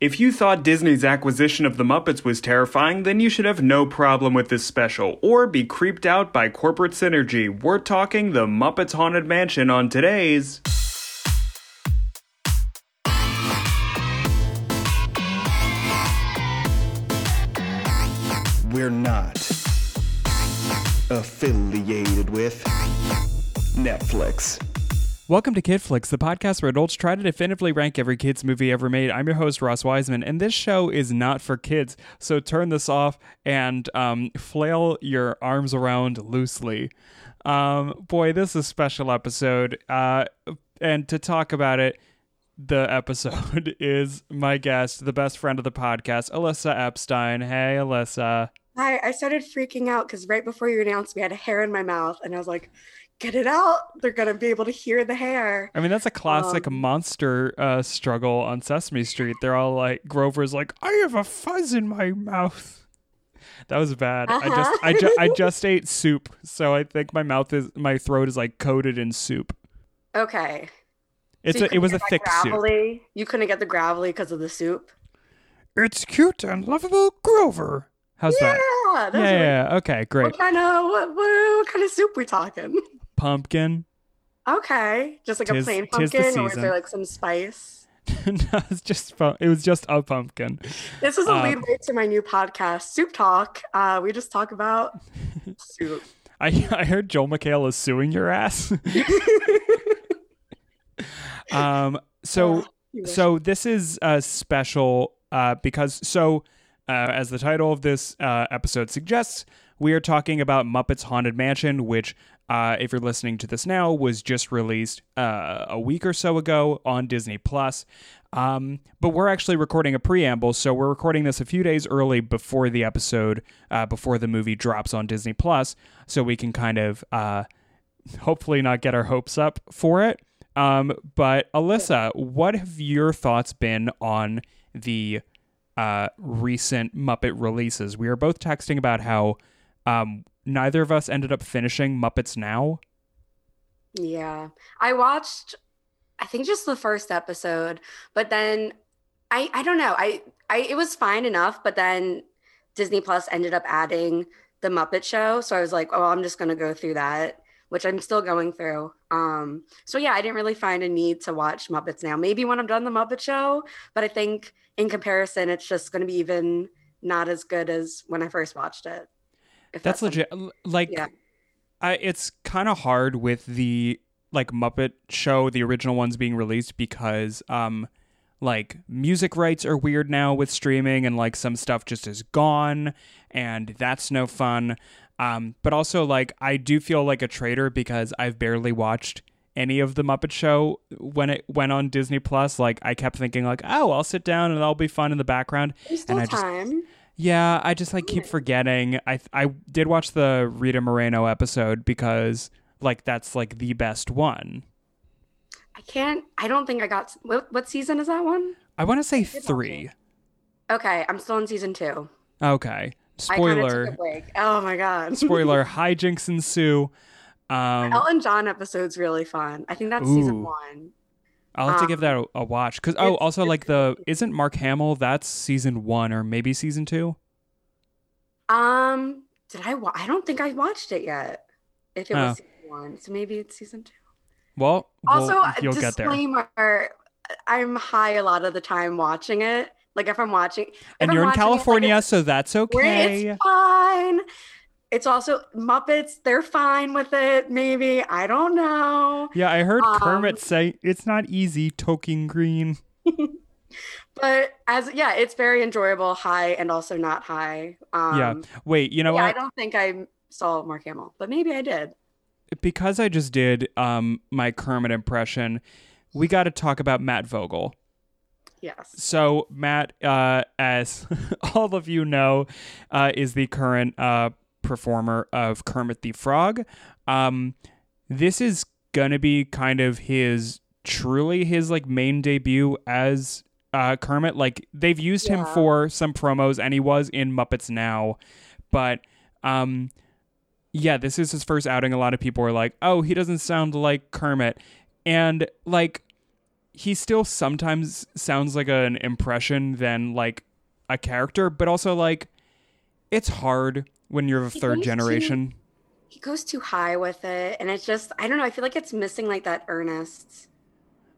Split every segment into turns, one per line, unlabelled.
If you thought Disney's acquisition of the Muppets was terrifying, then you should have no problem with this special, or be creeped out by corporate synergy. We're talking the Muppets Haunted Mansion on today's.
We're not affiliated with Netflix.
Welcome to Kid Flicks, the podcast where adults try to definitively rank every kids movie ever made. I'm your host Ross Wiseman, and this show is not for kids. So turn this off and um, flail your arms around loosely. Um, boy, this is a special episode, uh, and to talk about it, the episode is my guest, the best friend of the podcast, Alyssa Epstein. Hey, Alyssa.
Hi, I started freaking out because right before you announced me, I had a hair in my mouth, and I was like, "Get it out! They're gonna be able to hear the hair."
I mean, that's a classic
Um,
monster uh, struggle on Sesame Street. They're all like, Grover's like, I have a fuzz in my mouth. That was bad. I just,
Uh-huh.
I, ju- I just ate soup, so I think my mouth is, my throat is like coated in soup.
Okay,
It's
So
a, it was a thick
that
soup.
You couldn't get the gravelly because of the soup.
It's cute and lovable, Grover. How's
yeah,
that? yeah,
really-
yeah. Okay, great.
What kind of what, what, what kind of soup we talking?
Pumpkin.
Okay, just like
Tis-
a plain
tis the
pumpkin, or is there like some spice?
no, it's just it was just a pumpkin.
This is a
Uh,
lead to my new podcast, Soup Talk. Uh, we just talk about soup.
I I heard Joel McHale is suing your ass. um. So
wish.
so this is a special uh, because so uh, as the title of this uh, episode suggests, we are talking about Muppets Haunted Mansion, which. Uh, if you're listening to this now, was just released uh, a week or so ago on Disney Plus. Um, but we're actually recording a preamble, so we're recording this a few days early before the episode, uh, before the movie drops on Disney Plus, so we can kind of uh, hopefully not get our hopes up for it. Um, but Alyssa, what have your thoughts been on the uh, recent Muppet releases? We are both texting about how um, neither of us ended up finishing Muppets Now.
Yeah. I watched I think just the first episode, but then I I don't know. I I it was fine enough, but then Disney Plus ended up adding the Muppet Show, so I was like, "Oh, I'm just going to go through that." Which I'm still going through. Um, so yeah, I didn't really find a need to watch Muppets now. Maybe when I'm done the Muppet Show, but I think in comparison, it's just going to be even not as good as when I first watched it. If
That's
something-
legit. Like,
Yeah.
I, it's kind of hard with the like Muppet Show, the original ones being released because, um, like music rights are weird now with streaming, and like some stuff just is gone, and that's no fun. Um, but also like I do feel like a traitor because I've barely watched any of the Muppet Show when it went on Disney Plus. Like I kept thinking like, oh, I'll sit down and that'll be fun in the background.
There's still
I just-
time.
Yeah, I just like keep forgetting. I I did watch the Rita Moreno episode because like that's like the best one.
I can't. I don't think I got. What, what season is that one?
I want to say three.
Okay, I'm still in season two.
Okay,
I
spoiler.
took a break. Oh my god.
spoiler. Hijinks ensue. Um,
Elton John episode's really fun. I think that's
Ooh.
season one.
I'll have to
um,
give that a, a watch because oh, also like the isn't Mark Hamill? That's season one or maybe season two.
Um, did I? Wa- I don't think I watched it yet. If it
Oh.
was season one, so maybe it's season two.
Well, we'll-
Also,
you'll get there.
disclaimer: I'm high a lot of the time watching it. Like if I'm watching, if
And
I'm
you're in
watching it, like,
California,
it's-
so that's okay.
It's fine. It's also Muppets. They're fine with it. Maybe I don't know.
Yeah, I heard
Um,
Kermit say it's not easy toking green.
But as yeah, it's very enjoyable, high and also not high. Um,
yeah. Wait, you know
yeah,
what?
I don't think I saw Mark Hamill, but maybe I did.
because I just did um my Kermit impression, we got to talk about Matt Vogel.
Yes.
So Matt, uh, as all of you know, uh, is the current uh, performer of Kermit the Frog. Um, this is gonna be kind of his truly his like main debut as uh, Kermit. Like they've used him for some promos, and he was in Muppets Now, but um, yeah, this is his first outing. A lot of people are like, "Oh, he doesn't sound like Kermit," and like he still sometimes sounds like an impression than like a character, but also like it's hard when you're a third generation.
He goes too high with it, and it's just I don't know. I feel like it's missing like that earnest.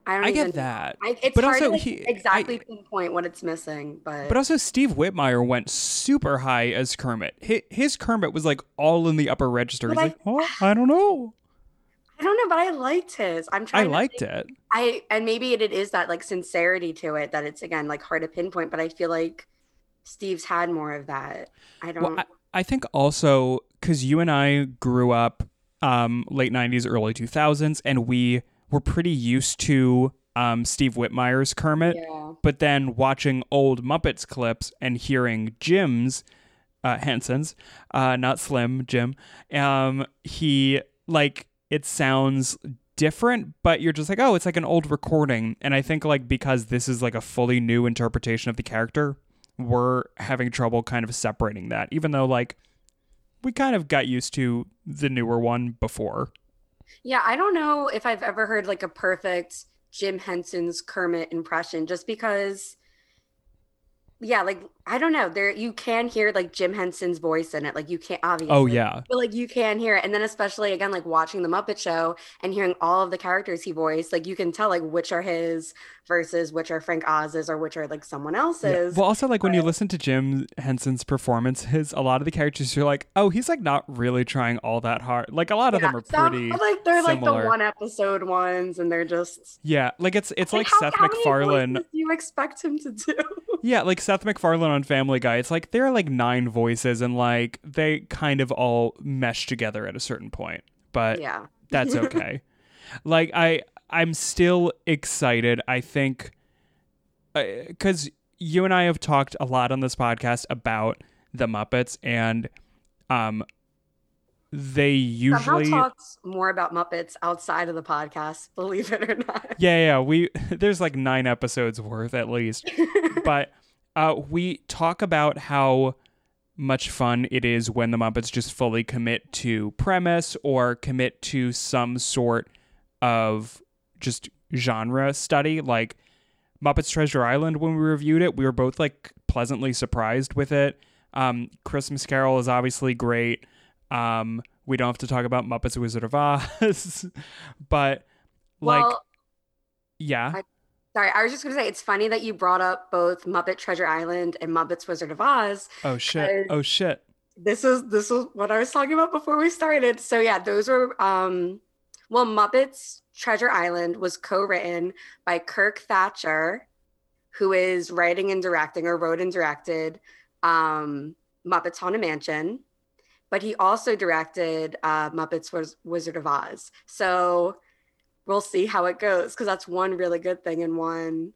I don't
I
even
get that.
I, it's
But
hard
also
to like,
he-
exactly
I-
pinpoint what it's missing, but,
But also, Steve Whitmire went super high as Kermit. His, his Kermit was like all in the upper register. He's
I-
like, oh, I don't know.
I don't know. But I liked his. I'm trying. I
liked it.
I and maybe it, it is that like sincerity to it that it's again like hard to pinpoint. But I feel like Steve's had more of that. I don't.
Well, I, I think also because you and I grew up um, late 90s, early 2000s, and we were pretty used to um, Steve Whitmire's Kermit.
yeah.
But then watching old Muppets clips and hearing Jim's, uh, Henson's, uh, not Slim, Jim, um, he, like, it sounds different, but you're just like, oh, it's like an old recording. And I think, like, because this is like a fully new interpretation of the character, we're having trouble kind of separating that, even though, like, we kind of got used to the newer one before.
Yeah, I don't know if I've ever heard like a perfect Jim Henson's Kermit impression just because yeah, like I don't know, there you can hear like Jim Henson's voice in it. Like you can't obviously.
Oh, yeah.
But like you can hear it. And then especially again, like watching the Muppet Show and hearing all of the characters he voiced, like you can tell like which are his versus which are Frank Oz's or which are like someone else's.
Well, also like when you listen to Jim Henson's performances, a lot of the characters you're like, oh, he's like not really trying all that hard. Like a lot of them are
some-
pretty.
like they're like the one episode ones and they're just
Yeah, like it's it's like,
how-
Seth
how
MacFarlane.
you expect him to do?
Yeah, like Seth MacFarlane on Family Guy. It's like there are like nine voices and like they kind of all mesh together at a certain point. But
yeah.
that's okay. like I I'm still excited. I think cuz you and I have talked a lot on this podcast about the Muppets and um they usually
Somehow talks more about Muppets outside of the podcast, believe it or not.
Yeah, yeah, we there's like 9 episodes worth at least. but uh we talk about how much fun it is when the Muppets just fully commit to premise or commit to some sort of just genre study. Like Muppets Treasure Island, when we reviewed it, we were both like pleasantly surprised with it. Um, Christmas Carol is obviously great. Um, we don't have to talk about Muppets Wizard of Oz, but like,
well,
yeah,
I- sorry, I was just going to say it's funny that you brought up both Muppet Treasure Island and Muppets Wizard of Oz.
oh shit, oh shit.
This is this is what I was talking about before we started. So yeah, those were um well Muppets Treasure Island was co-written by Kirk Thatcher, who is writing and directing or wrote and directed um Muppets Haunted Mansion, but he also directed uh Muppets Wiz- Wizard of Oz. So we'll see how it goes because that's one really good thing and one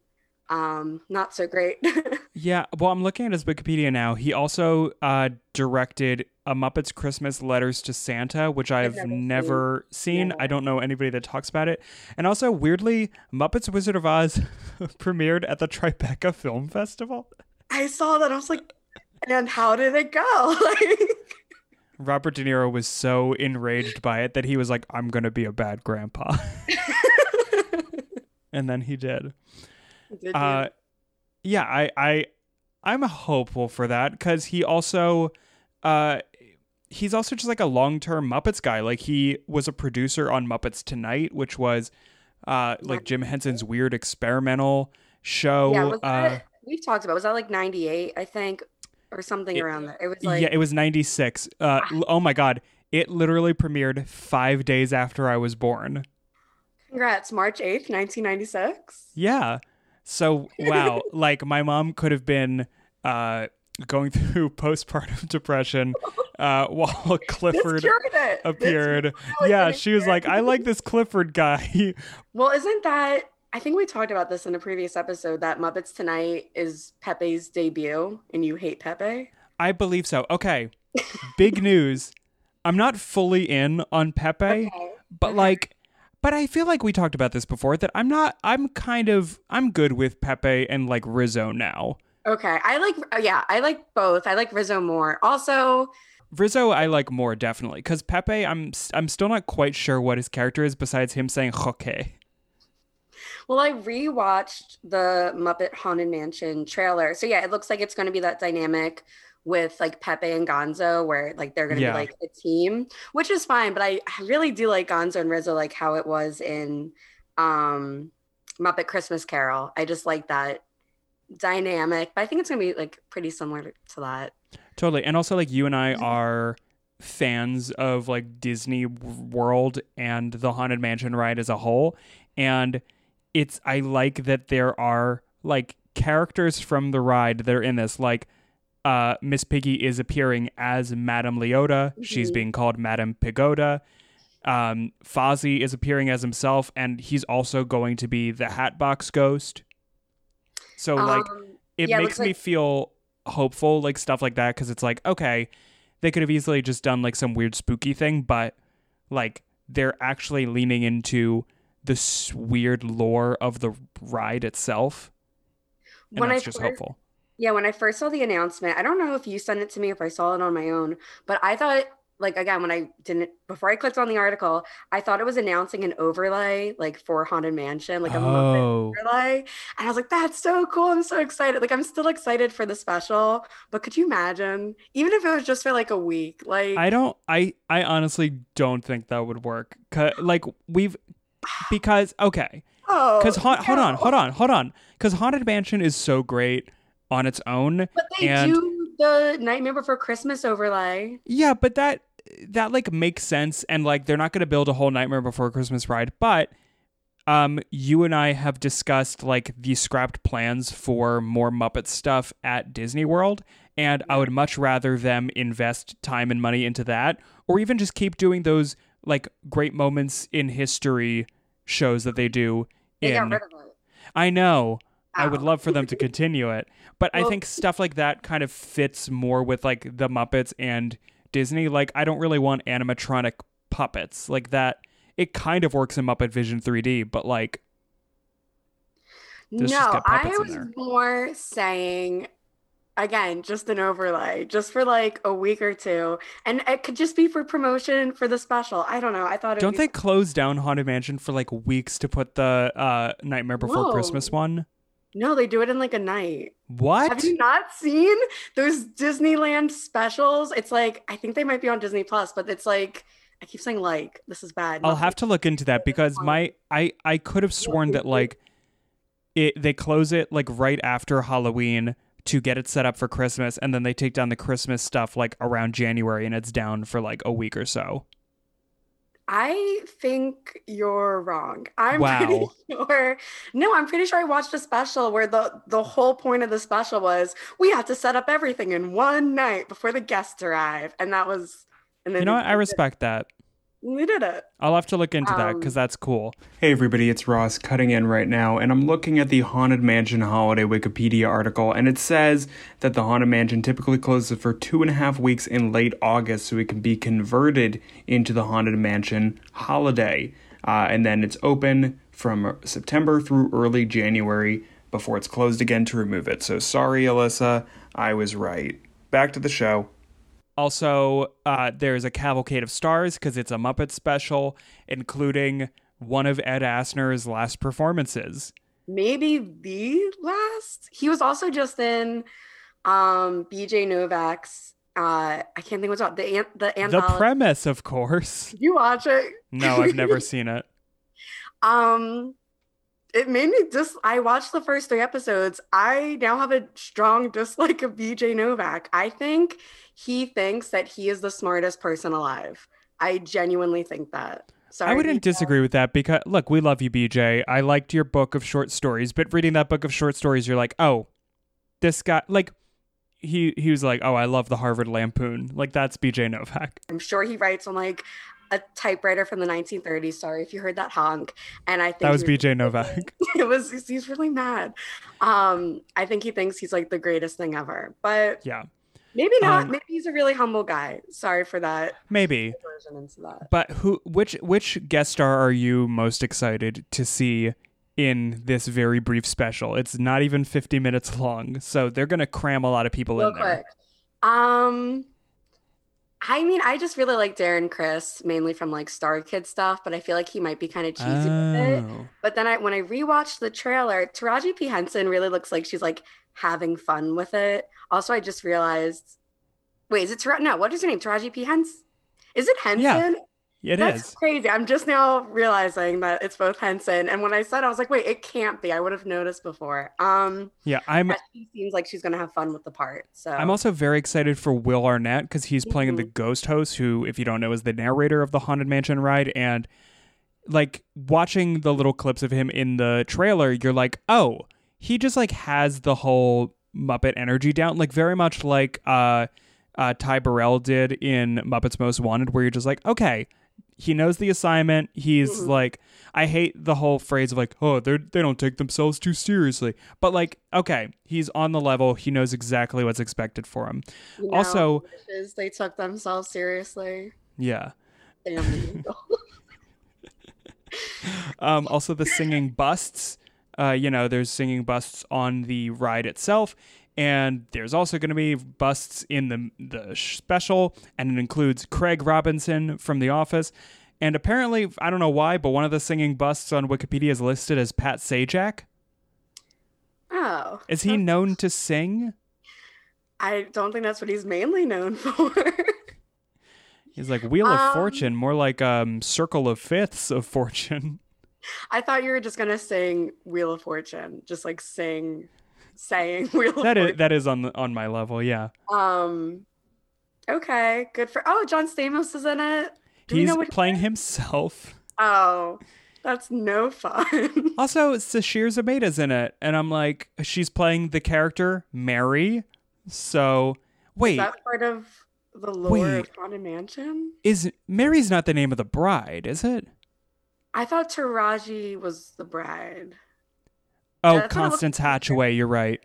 um not so great.
Yeah, well, I'm looking at his Wikipedia now. He also uh, directed a Muppets Christmas Letters to Santa, which I've
never
never, seen.
Yeah.
I don't know anybody that talks about it. And also, weirdly, Muppets Wizard of Oz premiered at the Tribeca Film Festival.
I saw that. I was like, and how did it go? Like,
Robert De Niro was so enraged by it that he was like, "I'm gonna be a bad grandpa," and then he did.
did?
Uh, yeah, I, I, I'm hopeful for that because he also, uh, he's also just like a long-term Muppets guy. Like he was a producer on Muppets Tonight, which was, uh, like Jim Henson's weird experimental show.
yeah, was
uh,
that, we've talked about was that like 98, I think, or something
It-
around there. It was like,
yeah, it was '96. Uh, oh my god, it literally premiered five days after I was born.
congrats, March 8th, 1996.
Yeah. So wow, like my mom could have been uh going through postpartum depression uh while Clifford
cured it. This
appeared.
really
yeah, she was like, I like this Clifford guy.
Well, isn't that? I think we talked about this in a previous episode that Muppets Tonight is Pepe's debut, and you hate Pepe.
I believe so. Okay. Big news. I'm not fully in on Pepe,
Okay.
but like but I feel like we talked about this before that I'm not I'm kind of I'm good with Pepe and like Rizzo now.
Okay, I like. oh, Yeah, I like both. I like Rizzo more. Also,
Rizzo I like more definitely cuz Pepe I'm I'm still not quite sure what his character is besides him saying okay.
Well, I rewatched the Muppet Haunted Mansion trailer. So yeah, it looks like it's going to be that dynamic with like Pepe and Gonzo, where like they're going to
Yeah.
be like a team, which is fine. But I, I really do like Gonzo and Rizzo, like how it was in um, Muppet Christmas Carol. I just like that dynamic. But I think it's going to be like pretty similar to that.
Totally. And also like you and I are fans of like Disney World and the Haunted Mansion ride as a whole and it's I like that there are like characters from the ride that are in this like uh Miss Piggy is appearing as Madame Leota. She's
Mhm.
being called Madame Pigota. Um Fozzie is appearing as himself and he's also going to be the Hatbox Ghost. So like
Um,
it
yeah, it
makes me
like-
feel hopeful like stuff like that because it's like okay they could have easily just done like some weird spooky thing but like they're actually leaning into the weird lore of the ride itself and
when
that's
I
just
first-
hopeful
Yeah, when I first saw the announcement, I don't know if you sent it to me, if I saw it on my own, but I thought, like, again, when I didn't, before I clicked on the article, I thought it was announcing an overlay, like, for Haunted Mansion, like a
oh
overlay. And I was like, that's so cool. I'm so excited. Like, I'm still excited for the special, but could you imagine? Even if it was just for like a week, like,
i don't i i honestly don't think that would work 'Cause, like we've because okay.
Oh,
because hold on hold on hold on. Because haunted mansion is so great on its own
But they
and-
do the Nightmare Before Christmas overlay.
Yeah, but that that like makes sense and like they're not going to build a whole Nightmare Before Christmas ride, but um you and I have discussed like the scrapped plans for more Muppet stuff at Disney World and I would much rather them invest time and money into that or even just keep doing those like great moments in history shows that they do
They got
in
rid of it.
I know. I would love for them to continue it. But I think stuff like that kind of fits more with like the Muppets and Disney. Like I don't really want animatronic puppets. Like that it kind of works in Muppet Vision 3D, but like
no, I was more saying again, just an overlay, just for like a week or two, and it could just be for promotion for the special. I don't know. I thought
don't
be
they close down Haunted Mansion for like weeks to put the uh Nightmare Before
No.
Christmas one?
No, they do it in like a night.
What?
Have you not seen those Disneyland specials? It's like I think they might be on Disney Plus, but it's like I keep saying like this is bad.
I'll have to look into that because my I I could have sworn that like it they close it like right after Halloween to get it set up for Christmas and then they take down the Christmas stuff like around January and it's down for like a week or so.
I think you're wrong. I'm
Wow.
pretty sure. No, I'm pretty sure I watched a special where the the whole point of the special was we have to set up everything in one night before the guests arrive, and that was. And then
You know what? I respect that.
We did it.
I'll have to look into that
Um,
cuz that's cool.
Hey everybody, it's Ross cutting in right now, and I'm looking at the Haunted Mansion holiday Wikipedia article, and it says that the Haunted Mansion typically closes for two and a half weeks in late August so it can be converted into the Haunted Mansion holiday. Uh, and then it's open from September through early January before it's closed again to remove it. So sorry, Alyssa, I was right. Back to the show.
Also, uh, there's a cavalcade of stars because it's a Muppet special, including one of Ed Asner's last performances.
Maybe the last. He was also just in um BJ Novak's. Uh, I can't think what's called the an- the
The premise, of course.
Did you watch it?
No, I've never seen it.
Um, it made me dis. I watched the first three episodes. I now have a strong dislike of BJ Novak. I think he thinks that he is the smartest person alive. I genuinely think that. Sorry,
I wouldn't
BJ.
disagree with that because look, we love you, BJ. I liked your book of short stories, but reading that book of short stories, you're like, oh, this guy, like, he he was like, oh, I love the Harvard Lampoon. Like that's BJ Novak.
I'm sure he writes on like a typewriter from the 1930s. Sorry if you heard that honk. And I think
That was
he-
BJ Novak.
it was he's really mad. Um, I think he thinks he's like the greatest thing ever, but
Yeah,
maybe not.
Um,
maybe he's a really humble guy. Sorry for that
maybe.
that.
But who, which which guest star are you most excited to see in this very brief special? It's not even 50 minutes long, so they're gonna cram a lot of people
Real
in there.
Um, I mean, I just really like Darren Criss, mainly from like Star Kid stuff, but I feel like he might be kind of cheesy with it.
Oh.
But then I when I rewatched the trailer, Taraji P. Henson really looks like she's like having fun with it. Also, I just realized wait, is it Tara- no, what is her name? Taraji P. Henson? Is it Henson?
Yeah, It
That's
is.
crazy. I'm just now realizing that it's both Henson. And when I said I was like, wait, it can't be. I would have noticed before. Um
Yeah, I'm
she seems like she's gonna have fun with the part. So
I'm also very excited for Will Arnett because he's playing the ghost host, who, if you don't know, is the narrator of the Haunted Mansion ride. And like watching the little clips of him in the trailer, you're like, oh, he just like has the whole Muppet energy down, like very much like uh, uh, Ty Burrell did in Muppets Most Wanted, where you're just like, okay. He knows the assignment. He's like, I hate the whole phrase of like, oh, they they don't take themselves too seriously. But like, okay, he's on the level. He knows exactly what's expected for him. also-
they took themselves seriously.
Yeah. Um, also, the singing busts. Uh, you know, there's singing busts on the ride itself, and there's also going to be busts in the the special, and it includes Craig Robinson from The Office. And apparently, I don't know why, but one of the singing busts on Wikipedia is listed as Pat Sajak.
oh.
Is he known to sing?
I don't think that's what he's mainly known for.
He's like Wheel of
Um,
Fortune, more like um Circle of Fifths of Fortune.
I thought you were just gonna sing Wheel of Fortune. Just like sing saying Wheel of
That is
Fortune.
that is on the, on my level. Yeah,
Um okay, good for oh John Stamos is in it. Do
he's playing himself.
Oh, that's no fun.
Also, Sasheer Zamata's in it, and I'm like, she's playing the character Mary. So wait,
Is that part of the lore
Wait.
of Haunted Mansion?
is Mary's not the name of the bride, is it?
I thought Taraji was the bride,
Oh,
it
Constance
like.
Hatchaway. You're right.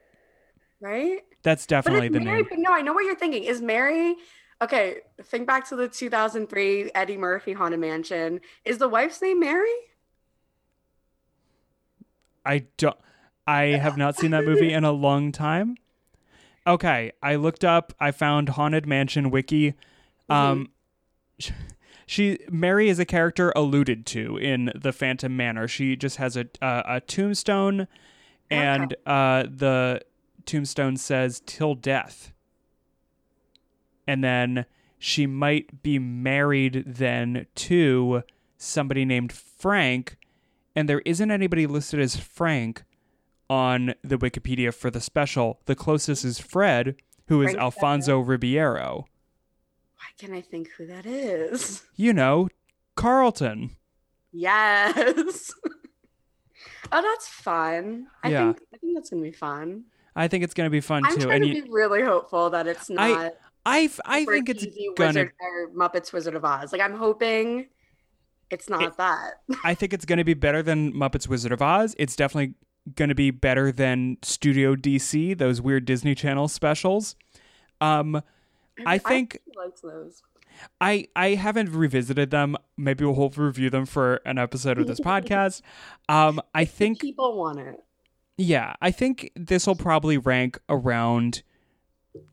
right?
That's definitely the
Mary.
name.
But no, I know what you're thinking. Is Mary? Okay, think back to the 2003 Eddie Murphy Haunted Mansion. Is the wife's name Mary?
I don't. I have not seen that movie in a long time. Okay, I looked up. I found Haunted Mansion wiki. Um, sh- she Mary is a character alluded to in the Phantom Manor. She just has a a, a tombstone, and uh, the tombstone says "till death," and then she might be married then to somebody named Frank, and there isn't anybody listed as Frank on the Wikipedia for the special. The closest is Fred, who is
Frank
Alfonso Ribeiro.
Can't I think who that is?
You know, Carlton.
Yes. oh, that's fun. I
Yeah.
think I think that's gonna be fun.
I think it's gonna be fun
I'm
too.
trying
And
to
you,
be really hopeful that it's not.
I I think it's gonna
Wizard or Muppets Wizard of Oz. Like I'm hoping it's not that.
I think it's gonna be better than Muppets Wizard of Oz. It's definitely gonna be better than Studio DC, those weird Disney Channel specials. Um, I think
liked those.
I I haven't revisited them. Maybe we'll hope review them for an episode of this podcast. Um, I think
people want it.
yeah, I think this will probably rank around,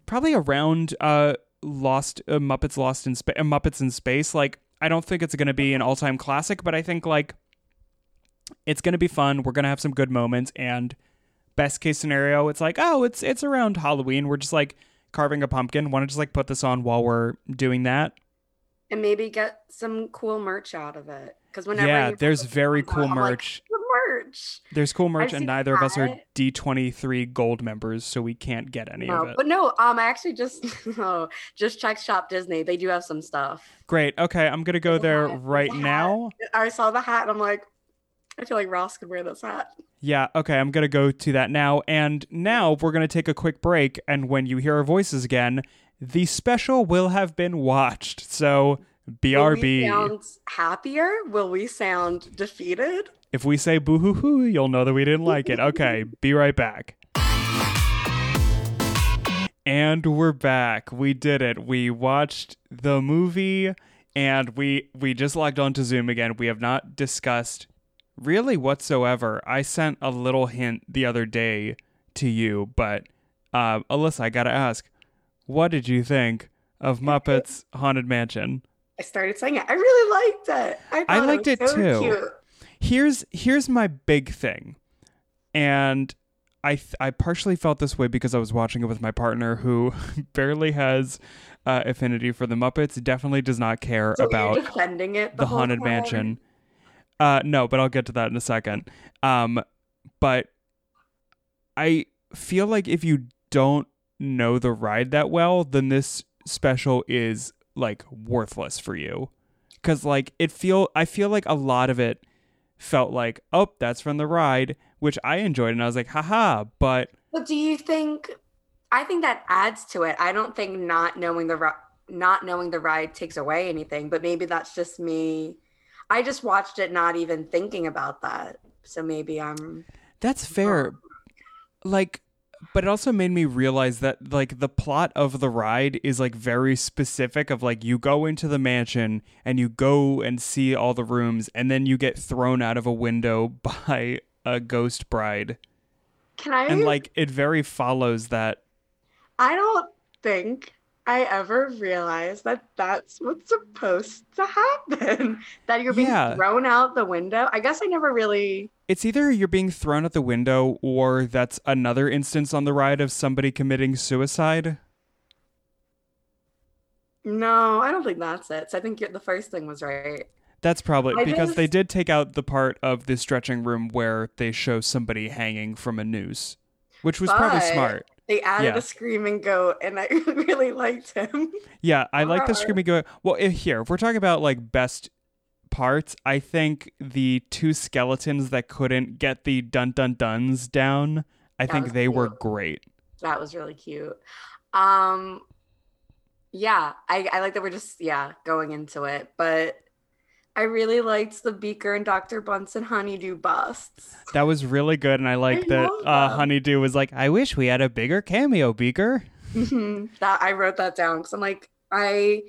probably around uh Lost uh, Muppets Lost in Space, uh, Muppets in Space. Like I don't think it's gonna be an all time classic, but I think like it's gonna be fun. We're gonna have some good moments, and best case scenario, it's like oh, it's it's around Halloween. We're just like carving a pumpkin. Want to just like put this on while we're doing that?
And maybe get some cool merch out of it. Because whenever
yeah, there's very cool
I'm like,
merch.
the merch.
There's cool merch, and neither of us are. D23 gold members, so we can't get any
No,
of it.
but no, um, I actually just oh, just checked Shop Disney. They do have some stuff.
Great. Okay, I'm gonna go there
hat,
right
hat.
now.
I saw the hat and I'm like, I feel like Ross could wear this hat.
Yeah, okay, I'm gonna go to that now. And now we're gonna take a quick break, and when you hear our voices again, the special will have been watched. So
Will we
BRB.
sound happier? Will we sound defeated?
If we say boo hoo hoo, you'll know that we didn't like it. Okay, be right back. And we're back. We did it. We watched the movie and we we just logged on to Zoom again. We have not discussed really whatsoever. I sent a little hint the other day to you, but uh Alyssa, I got to ask, what did you think of Muppets Haunted Mansion.
I started saying it. I really liked it. I,
I liked
it,
it
so
too.
Cute.
Here's here's my big thing, and I th- I partially felt this way because I was watching it with my partner who barely has uh, affinity for the Muppets. Definitely does not care
So
about
defending it. The,
the haunted
time?
mansion. Uh, no, but I'll get to that in a second. Um, but I feel like if you don't know the ride that well, then this special is like worthless for you. Cause like it feel I feel like a lot of it felt like, oh, that's from the ride, which I enjoyed, and I was like, haha. But
But do you think? I think that adds to it. I don't think not knowing the not knowing the ride takes away anything. But maybe that's just me. I just watched it not even thinking about that. So maybe I'm.
That's fair. Like, but it also made me realize that like the plot of the ride is like very specific. Of like you go into the mansion and you go and see all the rooms, and then you get thrown out of a window by a ghost bride,
Can I?
and like it very follows that.
I don't think I ever realized that that's what's supposed to happen. that you're being
Yeah.
thrown out the window. I guess I never really.
It's either you're being thrown out the window, or that's another instance on the ride of somebody committing suicide.
No, I don't think that's it. So I think you're, the first thing was right.
That's probably
I
because they did take out the part of the stretching room where they show somebody hanging from a noose, which was probably smart.
They added
Yeah.
a screaming goat, and I really liked him.
Yeah, I like the screaming goat. Well, if, here, if we're talking about like best parts, I think the two skeletons that couldn't get the dun dun duns down, I
That
think they were great.
That was really cute. Um, yeah, I, I like that we're just yeah going into it, but I really liked the Beaker and Dr. Bunsen honeydew busts.
That was really good, and I like
I
that uh. Honeydew was like, "I wish we had a bigger cameo, Beaker."
Mhm. that I wrote that down because I'm like I.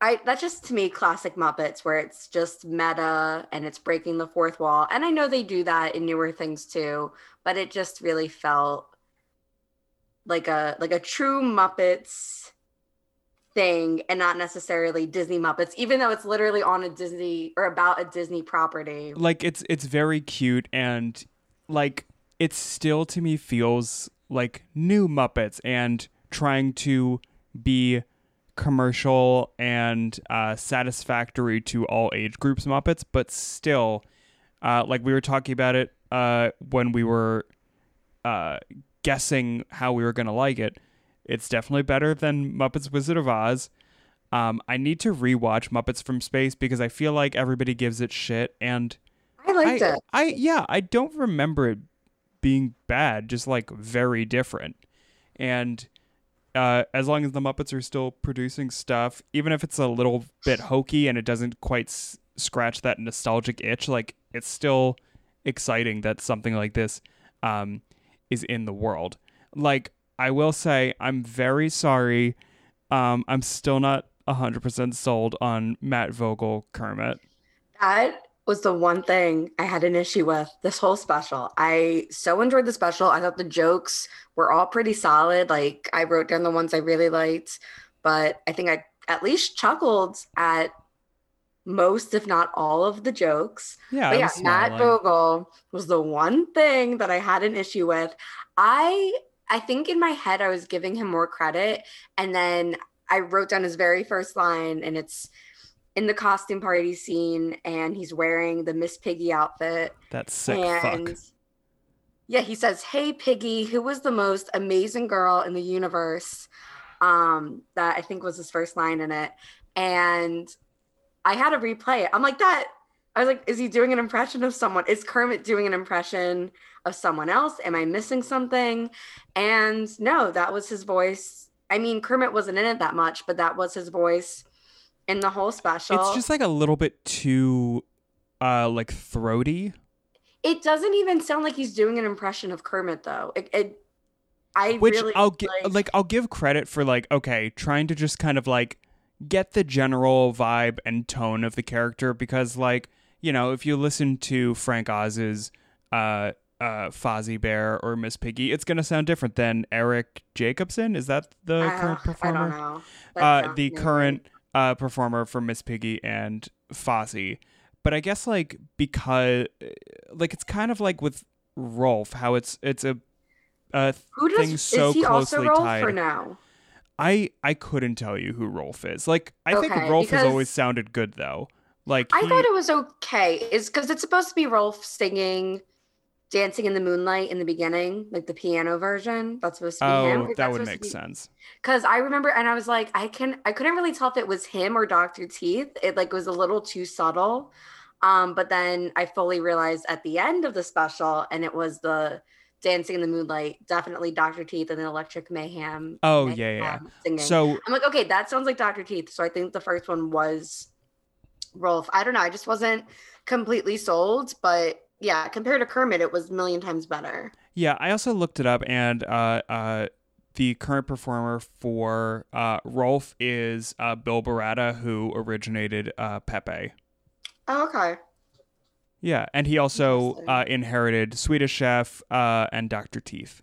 I that's just to me classic Muppets where it's just meta and it's breaking the fourth wall. And I know they do that in newer things too, but it just really felt like a like a true Muppets thing and not necessarily Disney Muppets, even though it's literally on a Disney or about a Disney property.
like it's it's very cute and like it still to me feels like new Muppets and trying to be commercial and uh, satisfactory to all age groups Muppets, but still, uh, like we were talking about it uh, when we were uh, guessing how we were gonna like it. It's definitely better than Muppets Wizard of Oz. Um, I need to rewatch Muppets from Space because I feel like everybody gives it shit, and
I liked
I,
it.
I yeah, I don't remember it being bad, just like very different. And uh, as long as the Muppets are still producing stuff, even if it's a little bit hokey and it doesn't quite s- scratch that nostalgic itch, like it's still exciting that something like this um, is in the world. Like I will say, I'm very sorry. Um, I'm still not 100% sold on Matt Vogel Kermit.
That was the one thing I had an issue with this whole special. I so enjoyed the special. I thought the jokes were all pretty solid. Like I wrote down the ones I really liked, but I think I at least chuckled at most, if not all, of the jokes.
Yeah,
but yeah, Matt. Vogel was the one thing that I had an issue with. I I think in my head I was giving him more credit, and then I wrote down his very first line, and it's in the costume party scene, and he's wearing the Miss Piggy outfit,
That's sick
and
fuck.
yeah, he says, "Hey Piggy, who was the most amazing girl in the universe?" Um, that I think was his first line in it, and I had to replay it. I'm like that. I was like, is he doing an impression of someone? Is Kermit doing an impression of someone else? Am I missing something? And no, that was his voice. I mean, Kermit wasn't in it that much, but that was his voice in the whole special.
It's just like a little bit too uh like throaty.
it doesn't even sound like he's doing an impression of Kermit, though. It, it I
Which
really
I'll give
like,
like I'll give credit for like okay, trying to just kind of like get the general vibe and tone of the character because like, you know, if you listen to Frank Oz's uh uh, Fozzie Bear or Miss Piggy, it's gonna sound different than Eric Jacobson. Is that the
Uh,
current
I
performer?
don't know. That
uh, the current uh, performer for Miss Piggy and Fozzie. But I guess like because like it's kind of like with Rowlf, how it's it's a a
Who does
thing so
is he also Rowlf
tied.
or no?
I I couldn't tell you who Rowlf is. Like I think
Okay,
Rowlf has always sounded good though. Like
I
he-
thought it was okay. Is because it's supposed to be Rowlf singing "Dancing in the Moonlight" in the beginning, like the piano version. That's supposed to be him.
oh that would make sense.
Because I remember, and I was like, I can, I couldn't really tell if it was him or Doctor Teeth. It like was a little too subtle. Um, but then I fully realized at the end of the special, and it was the Dancing in the Moonlight, definitely Doctor Teeth and the Electric Mayhem.
Oh,
Mayhem
yeah, yeah.
Singing.
So
I'm like, okay, that sounds like Dr. Teeth. So I think the first one was Rowlf. I don't know. I just wasn't completely sold, but yeah, compared to Kermit, it was a million times better.
Yeah, I also looked it up, and uh, uh, the current performer for uh, Rowlf is uh, Bill Barretta, who originated uh, Pepe.
Oh, okay.
Yeah, and he also uh, inherited Swedish Chef uh, and Dr. Teeth.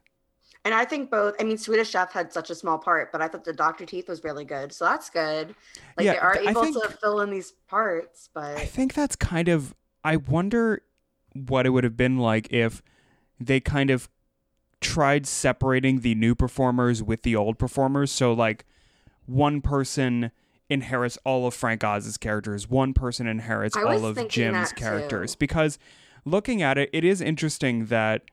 And I think both, I mean, Swedish Chef had such a small part, but I thought the Dr. Teeth was really good. So that's good. Like
Yeah,
they are able
think-
to fill in these parts, but
I think that's kind of. I wonder what it would have been like if they kind of tried separating the new performers with the old performers. So, like, one person inherits all of Frank Oz's characters, one person inherits all of Jim's characters.
too.
Because looking at it, it is interesting that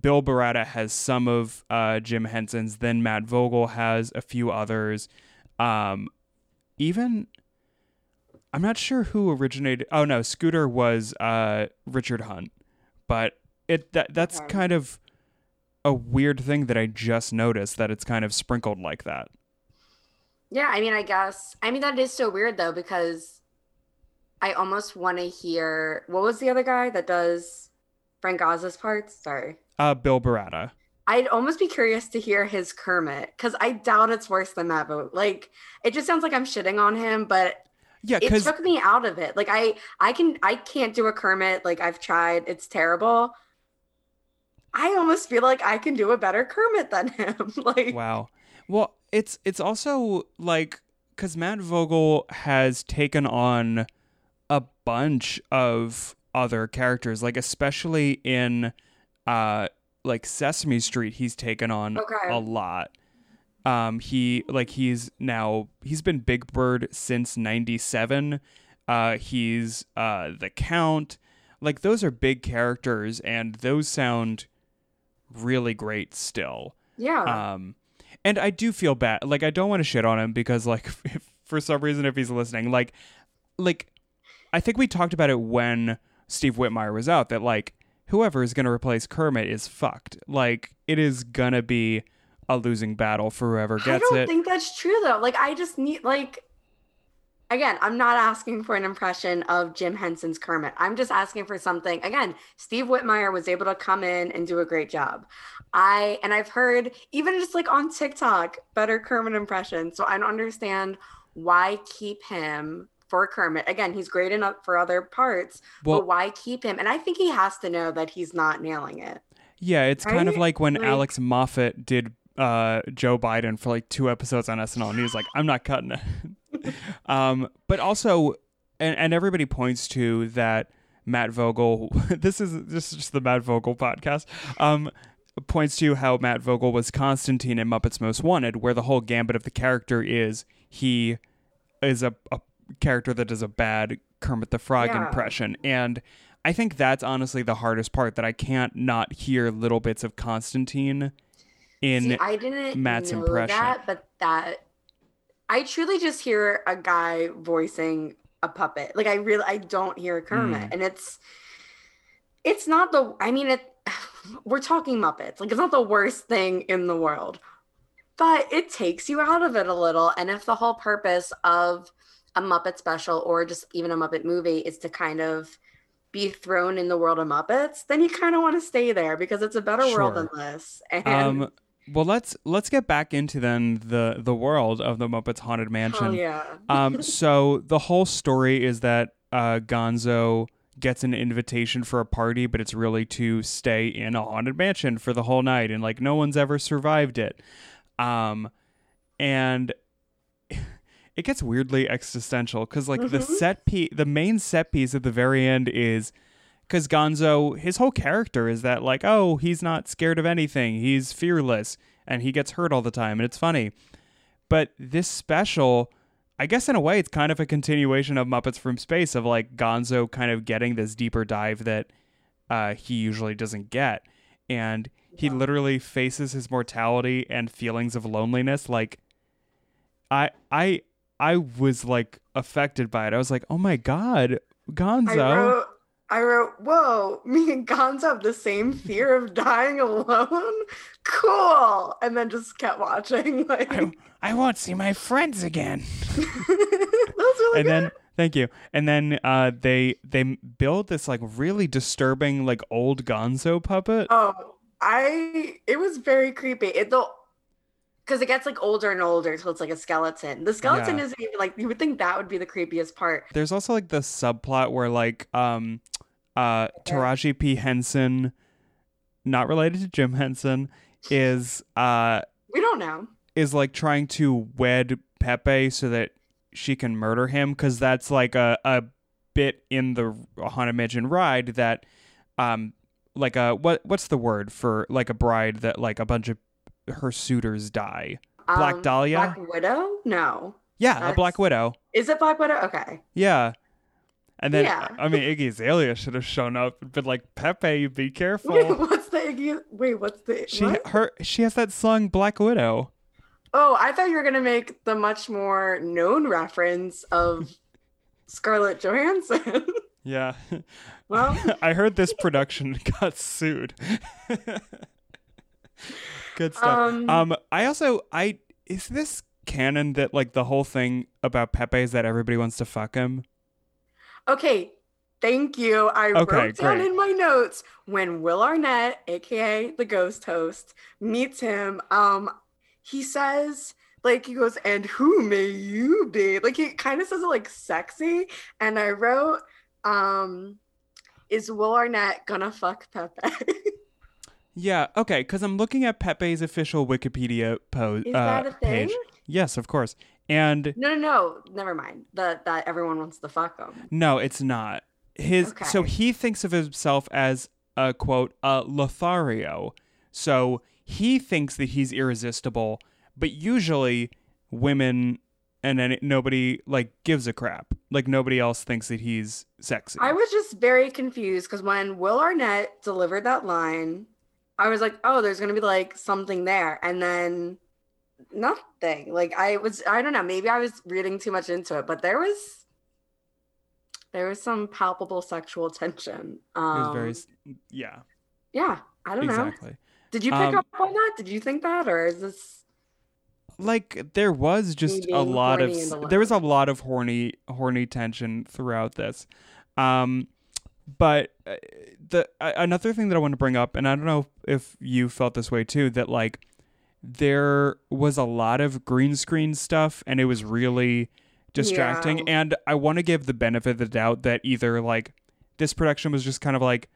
Bill Barretta has some of uh, Jim Henson's, then Matt Vogel has a few others. Um, even I'm not sure who originated. Oh no, Scooter was uh, Richard Hunt, but it that that's kind of a weird thing that I just noticed that it's kind of sprinkled like that.
yeah, I mean, I guess, I mean, that is so weird though, because I almost want to hear what was the other guy that does Frank Oz's parts? Sorry.
Uh, Bill Barretta.
I'd almost be curious to hear his Kermit because I doubt it's worse than that. But like, it just sounds like I'm shitting on him, but
Yeah,
it took me out of it. Like, I, I can, I can't do a Kermit. Like, I've tried. It's terrible. I almost feel like I can do a better Kermit than him. like,
wow. Well, it's it's also like because Matt Vogel has taken on a bunch of other characters, like especially in uh like Sesame Street, he's taken on
Okay.
a lot. Um, he like he's now he's been Big Bird since '97. Uh, he's uh the Count. Like those are big characters, and those sound really great still.
yeah.
Um, and I do feel bad. Like I don't want to shit on him because like if, for some reason if he's listening, like like I think we talked about it when Steve Whitmire was out that like whoever is going to replace Kermit is fucked. Like it is going to be a losing battle for whoever gets it.
I don't
it.
think that's true though. Like I just need like again, I'm not asking for an impression of Jim Henson's Kermit. I'm just asking for something. Again, Steve Whitmire was able to come in and do a great job. I and I've heard even just like on TikTok better Kermit impressions. So I don't understand why keep him for Kermit. Again, he's great enough for other parts,
Well-
but why keep him? And I think he has to know that he's not nailing it.
yeah, it's kind of like when
Like-
Alex Moffat did uh, Joe Biden for like two episodes on SNL, and he was like, "I'm not cutting it." um, but also, and, and everybody points to that Matt Vogel. this is this is just the Matt Vogel podcast. Um, points to how Matt Vogel was Constantine in Muppets Most Wanted, where the whole gambit of the character is he is a, a character that does a bad Kermit the Frog
Yeah.
impression, and I think that's honestly the hardest part that I can't not hear little bits of Constantine in
See, I didn't
Matt's impression.
that, but that I truly just hear a guy voicing a puppet. Like I really, I don't hear Kermit,
Mm.
and it's it's not the. I mean, it. We're talking Muppets. Like it's not the worst thing in the world, but it takes you out of it a little. And if the whole purpose of a Muppet special or just even a Muppet movie is to kind of be thrown in the world of Muppets, then you kind of want to stay there because it's a better world than this. And
um well let's let's get back into then the the world of the Muppets Haunted Mansion.
Oh yeah.
um so the whole story is that uh Gonzo gets an invitation for a party, but it's really to stay in a haunted mansion for the whole night, and like no one's ever survived it. Um, and it gets weirdly existential because like the set piece, the main set piece at the very end is because Gonzo, his whole character is that like, oh, he's not scared of anything, he's fearless, and he gets hurt all the time, and it's funny. But this special, I guess in a way, it's kind of a continuation of Muppets from Space of like Gonzo kind of getting this deeper dive that uh, he usually doesn't get, and he literally faces his mortality and feelings of loneliness. Like, I, I, I was like affected by it. I was like, oh my god, Gonzo.
I wrote, I wrote, whoa, me and Gonzo have the same fear of dying alone. Cool. And then just kept watching. Like,
I, I won't see my friends again.
that was really
and
good.
then thank you. And then uh, they they build this like really disturbing like old Gonzo puppet.
oh, I, it was very creepy. It, though, because it gets like older and older till it's like a skeleton. The skeleton
Yeah.
isn't even like, you would think that would be the creepiest part.
There's also like the subplot where like um uh Taraji P Henson, not related to Jim Henson, is uh
We don't know.
is like trying to wed Pepe so that she can murder him because that's like a, a bit in the Haunted Mansion ride that um like a what what's the word for like a bride that like a bunch of her suitors die Black
Um,
Dahlia?
Black Widow? No.
yeah a Black Widow
Is it Black Widow? Okay.
yeah and then
Yeah.
I mean Iggy Azalea should have shown up and been like Pepe be careful.
Wait, what's the Iggy? Wait, what's the?
she
what?
her she has that song Black Widow
Oh, I thought you were gonna make the much more known reference of Scarlett Johansson.
yeah
well,
I heard this production got sued. Good stuff. Um,
Um,
I also I is this canon that like the whole thing about Pepe is that everybody wants to fuck him?
okay. Thank you. I
Okay,
wrote down
great.
in my notes when Will Arnett, aka the ghost host, meets him. Um, he says like he goes, "And who may you be?" Like he kind of says it like sexy. And I wrote, um, "Is Will Arnett gonna fuck Pepe?"
Yeah, okay, because I'm looking at Pepe's official Wikipedia post
Is
uh,
that a thing?
page. Yes, of course. And
No, no, no. Never mind. That that everyone wants to fuck him.
no, it's not. His so he thinks of himself as a quote a Lothario. So he thinks that he's irresistible, but usually women and then nobody like gives a crap. Like nobody else thinks that he's sexy.
I was just very confused because when Will Arnett delivered that line, I was like, "Oh, there's gonna be like something there," and then nothing. Like I was, I don't know. Maybe I was reading too much into it, but there was there was some palpable sexual tension.
It
Um,
was very yeah,
yeah. I don't know.
exactly.
Did you pick
Um,
up on that? Did you think that, or is this?
like there was just a lot of there was a lot of horny horny tension throughout this um but uh, the uh, another thing that I want to bring up and I don't know if you felt this way too that like there was a lot of green screen stuff and it was really distracting
Yeah.
and I want to give the benefit of the doubt that either like this production was just kind of like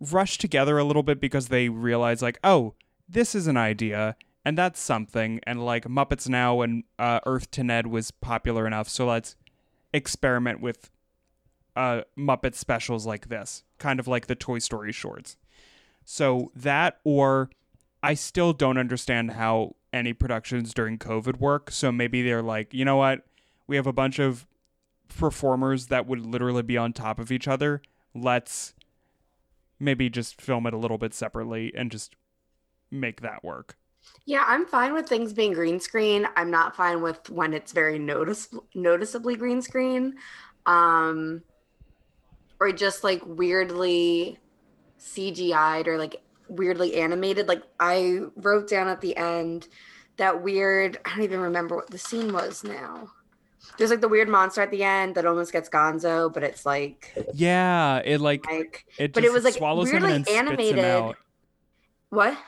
rushed together a little bit because they realized like oh this is an idea and that's something and like muppets now and uh, earth to ned was popular enough so let's experiment with uh, muppet specials like this kind of like the toy story shorts. So that or i still don't understand how any productions during covid work. So maybe they're like you know what? We have a bunch of performers that would literally be on top of each other. Let's maybe just film it a little bit separately and just make that work.
Yeah, I'm fine with things being green screen. I'm not fine with when it's very notice noticeably green screen. Um or just like weirdly CGI'd or like weirdly animated. Like I wrote down at the end that weird I don't even remember what the scene was now. There's like the weird monster at the end that almost gets Gonzo, but it's like
yeah it like
like
it
but it was, like,
swallows him
weirdly
and then spits him
animated.
out
what?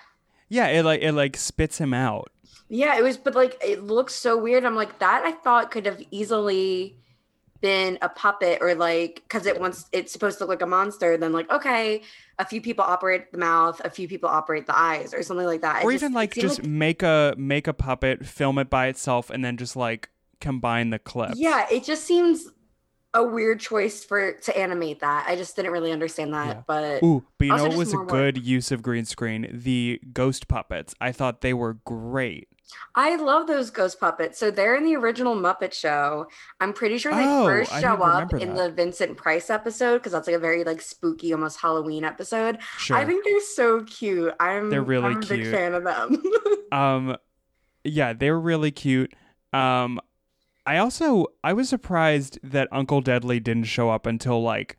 yeah it like it like spits him out
Yeah, it was, but like it looks so weird. I'm like, that I thought could have easily been a puppet or like because it wants it's supposed to look like a monster, then like okay, a few people operate the mouth, a few people operate the eyes, or something like that.
Or
just-
even
it
like just make a make a puppet, film it by itself, and then just like combine the clips.
yeah, it just seems a weird choice for to animate that. I just didn't really understand that,
Yeah.
but
Ooh, but you know what
just
was a
more work.
good use of green screen? The ghost puppets. I thought they were great.
I love those ghost puppets. So they're in the original Muppet Show. I'm pretty sure they
Oh,
first show up in the Vincent Price episode because that's like a very like spooky, almost Halloween episode.
Sure.
I think they're so cute. I'm
They're really
I'm a big
cute.
fan of them.
um yeah they're really cute um i also i was surprised that uncle deadly didn't show up until like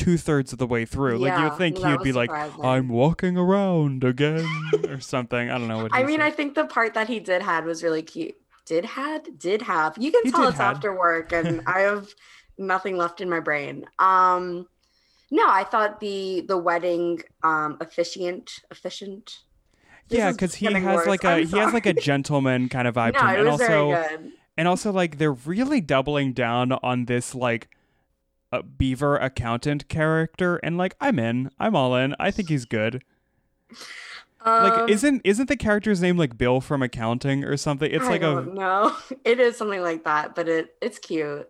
two-thirds of the way through like you'd think he'd be like i'm walking around again or something i don't know what
I mean,
said.
I think the part that he did had was really cute. Did had did have. You can
He
tell it's
had.
after work, and I have nothing left in my brain. Um, no, I thought the the wedding um officiant efficient.
Yeah because he has like a he has like a gentleman kind of vibe to him and also
very good.
and also like they're really doubling down on this like uh, beaver accountant character and like i'm in i'm all in i think he's good like
Um,
isn't isn't the character's name like bill from accounting or something it's
I
like a
don't. It is something like that, but it it's cute.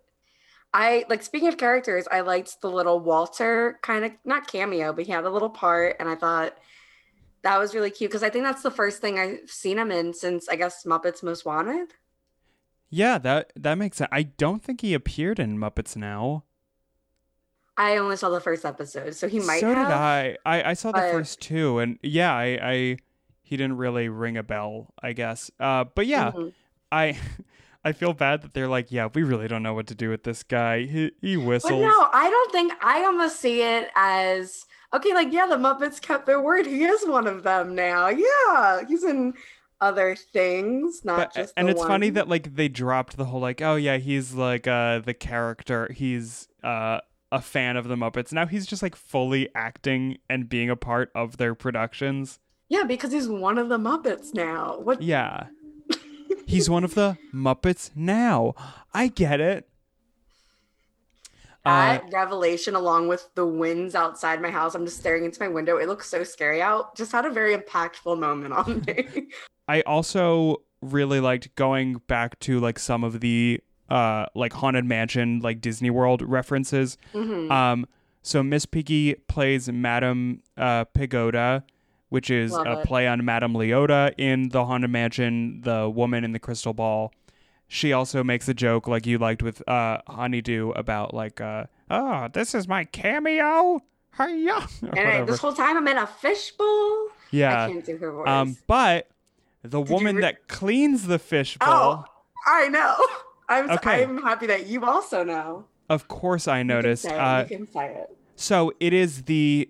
I like speaking of characters, I liked the little Walter kind of not cameo, but he had a little part, and I thought that was really cute because I think that's the first thing I've seen him in since I guess Muppets Most Wanted.
yeah that that makes sense i don't think he appeared in muppets now
I only saw the first episode, so he might
so
have.
did I. I i saw the first two and yeah i i he didn't really ring a bell i guess uh but yeah
Mhm.
i i feel bad that they're like yeah we really don't know what to do with this guy he he whistles
But no, I don't think I almost see it as okay, like yeah, the Muppets kept their word. He is one of them now. Yeah, he's in other things, not
but,
just.
and it's funny that like they dropped the whole like oh yeah he's like uh the character he's uh a fan of the muppets now he's just like fully acting and being a part of their productions
Yeah, because he's one of the Muppets now. What?
yeah he's one of the muppets now i get it uh,
revelation, along with the winds outside my house, I'm just staring into my window. It looks so scary out. Just had a very impactful moment on me.
I also really liked going back to like some of the uh like haunted mansion like Disney World references.
Mhm.
Um so Miss Piggy plays Madame uh Pigota, which is
Love
a
it.
play on Madame Leota in the haunted mansion, the woman in the crystal ball. She also makes a joke like you liked with uh Honeydew about like uh oh, this is my cameo. Hiya.
and I, this whole time I'm in a fishbowl.
yeah.
I can't do her voice.
Um, but the
you
woman
re-
that cleans the fishbowl,
oh, I know. I'm.
Okay.
I'm happy that you also know.
of course I
You can
noticed.
say
Uh,
you can say it.
so it is the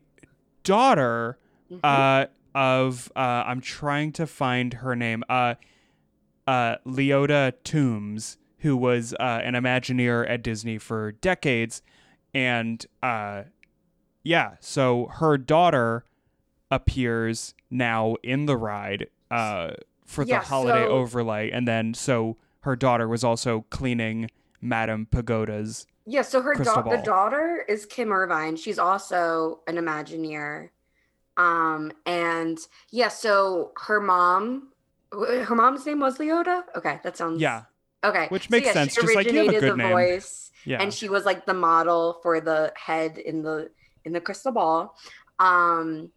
daughter
Mhm.
uh, of uh, I'm trying to find her name. Uh, uh, Leota Toombs, who was uh, an Imagineer at Disney for decades, and uh, yeah, so her daughter appears now in the ride uh, for the holiday
so-
overlay, and then so her daughter was also cleaning Madame Pigota's.
Yeah, so her da- the daughter is Kim Irvine. She's also an Imagineer. Um, and yeah, so her mom, her mom's name was Leota. Okay, that sounds
Yeah,
Okay,
Which
So,
makes
yeah,
sense,
She
just like, you have a
originated
good
the
name.
voice,
yeah.
and she was like the model for the head in the in the crystal ball. Um,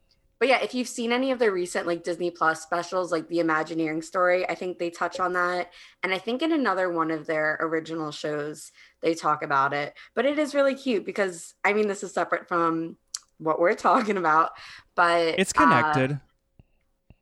but yeah, if you've seen any of the recent like Disney Plus specials, like the Imagineering story, I think they touch on that, and I think in another one of their original shows they talk about it. But it is really cute because I mean, this is separate from what we're talking about, but
it's
uh,
connected.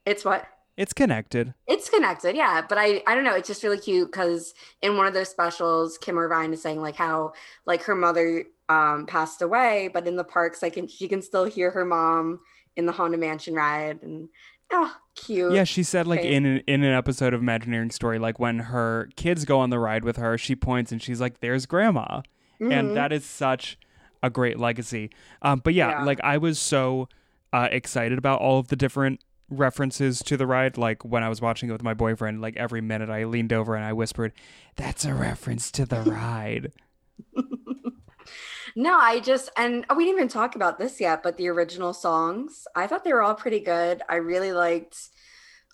it's what
it's connected.
it's connected, yeah. But I, I don't know. It's just really cute because in one of those specials, Kim Irvine is saying like how like her mother um passed away, but in the parks, like she can still hear her mom in the Haunted Mansion ride, and oh, cute.
Yeah, she said like in an, in an episode of Imagineering Story, like when her kids go on the ride with her, she points and she's like, "There's Grandma,"
Mhm.
and that is such a great legacy. Um, but yeah,
Yeah.
like I was so uh, excited about all of the different references to the ride. Like when I was watching it with my boyfriend, like every minute I leaned over and I whispered, "That's a reference to the ride."
No, I just and oh, we didn't even talk about this yet, but the original songs, I thought they were all pretty good. I really liked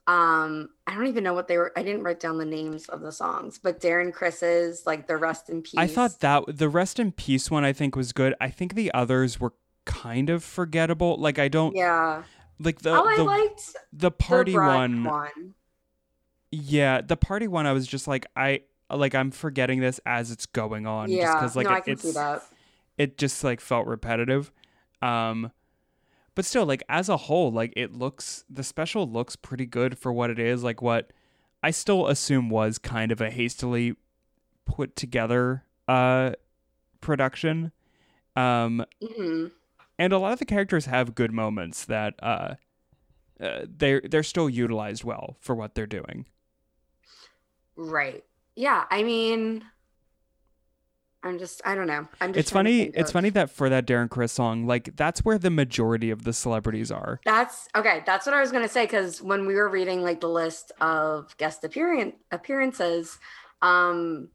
um I don't even know what they were I didn't write down the names of the songs, but Darren Criss's like the rest in peace.
I thought that the rest in peace one I think was good. I think the others were kind of forgettable. Like I don't
Yeah.
like the
oh, I
the,
liked
the party
the
one,
one.
Yeah, the party one I was just like I like I'm forgetting this as it's going on just
Yeah.
cuz like
no, I
it, it's. It just like felt repetitive. Um but still like as a whole like it looks the special looks pretty good for what it is like what I still assume was kind of a hastily put together uh production. Um
hmm
and a lot of the characters have good moments that uh, uh they're they're still utilized well for what they're doing.
Right. Yeah. I mean, I'm just, I don't know. I'm just.
It's funny. It's funny that for that Darren Criss song, like that's where the majority of the celebrities are.
That's okay. That's what I was gonna say because when we were reading like the list of guest appearance appearances, um,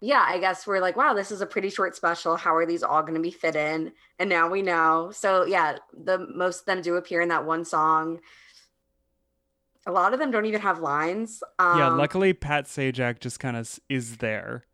yeah, I guess we're like, wow, this is a pretty short special. How are these all gonna be fit in? And now we know. So yeah, the most of them do appear in that one song. A lot of them don't even have lines. Um,
yeah, luckily Pat Sajak just kind of is there.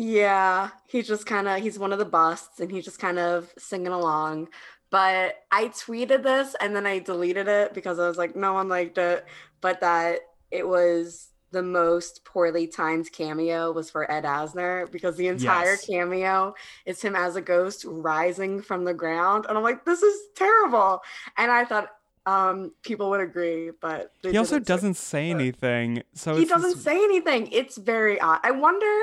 Yeah, he just kind of he's one of the busts and he's just kind of singing along. But I tweeted this and then I deleted it because I was like, no one liked it. But that it was the most poorly timed cameo was for Ed Asner because the entire
Yes.
cameo is him as a ghost rising from the ground. And I'm like, this is terrible. And I thought um people would agree, but
He also doesn't say anything, so
he doesn't
this-
say anything. It's very odd. I wonder,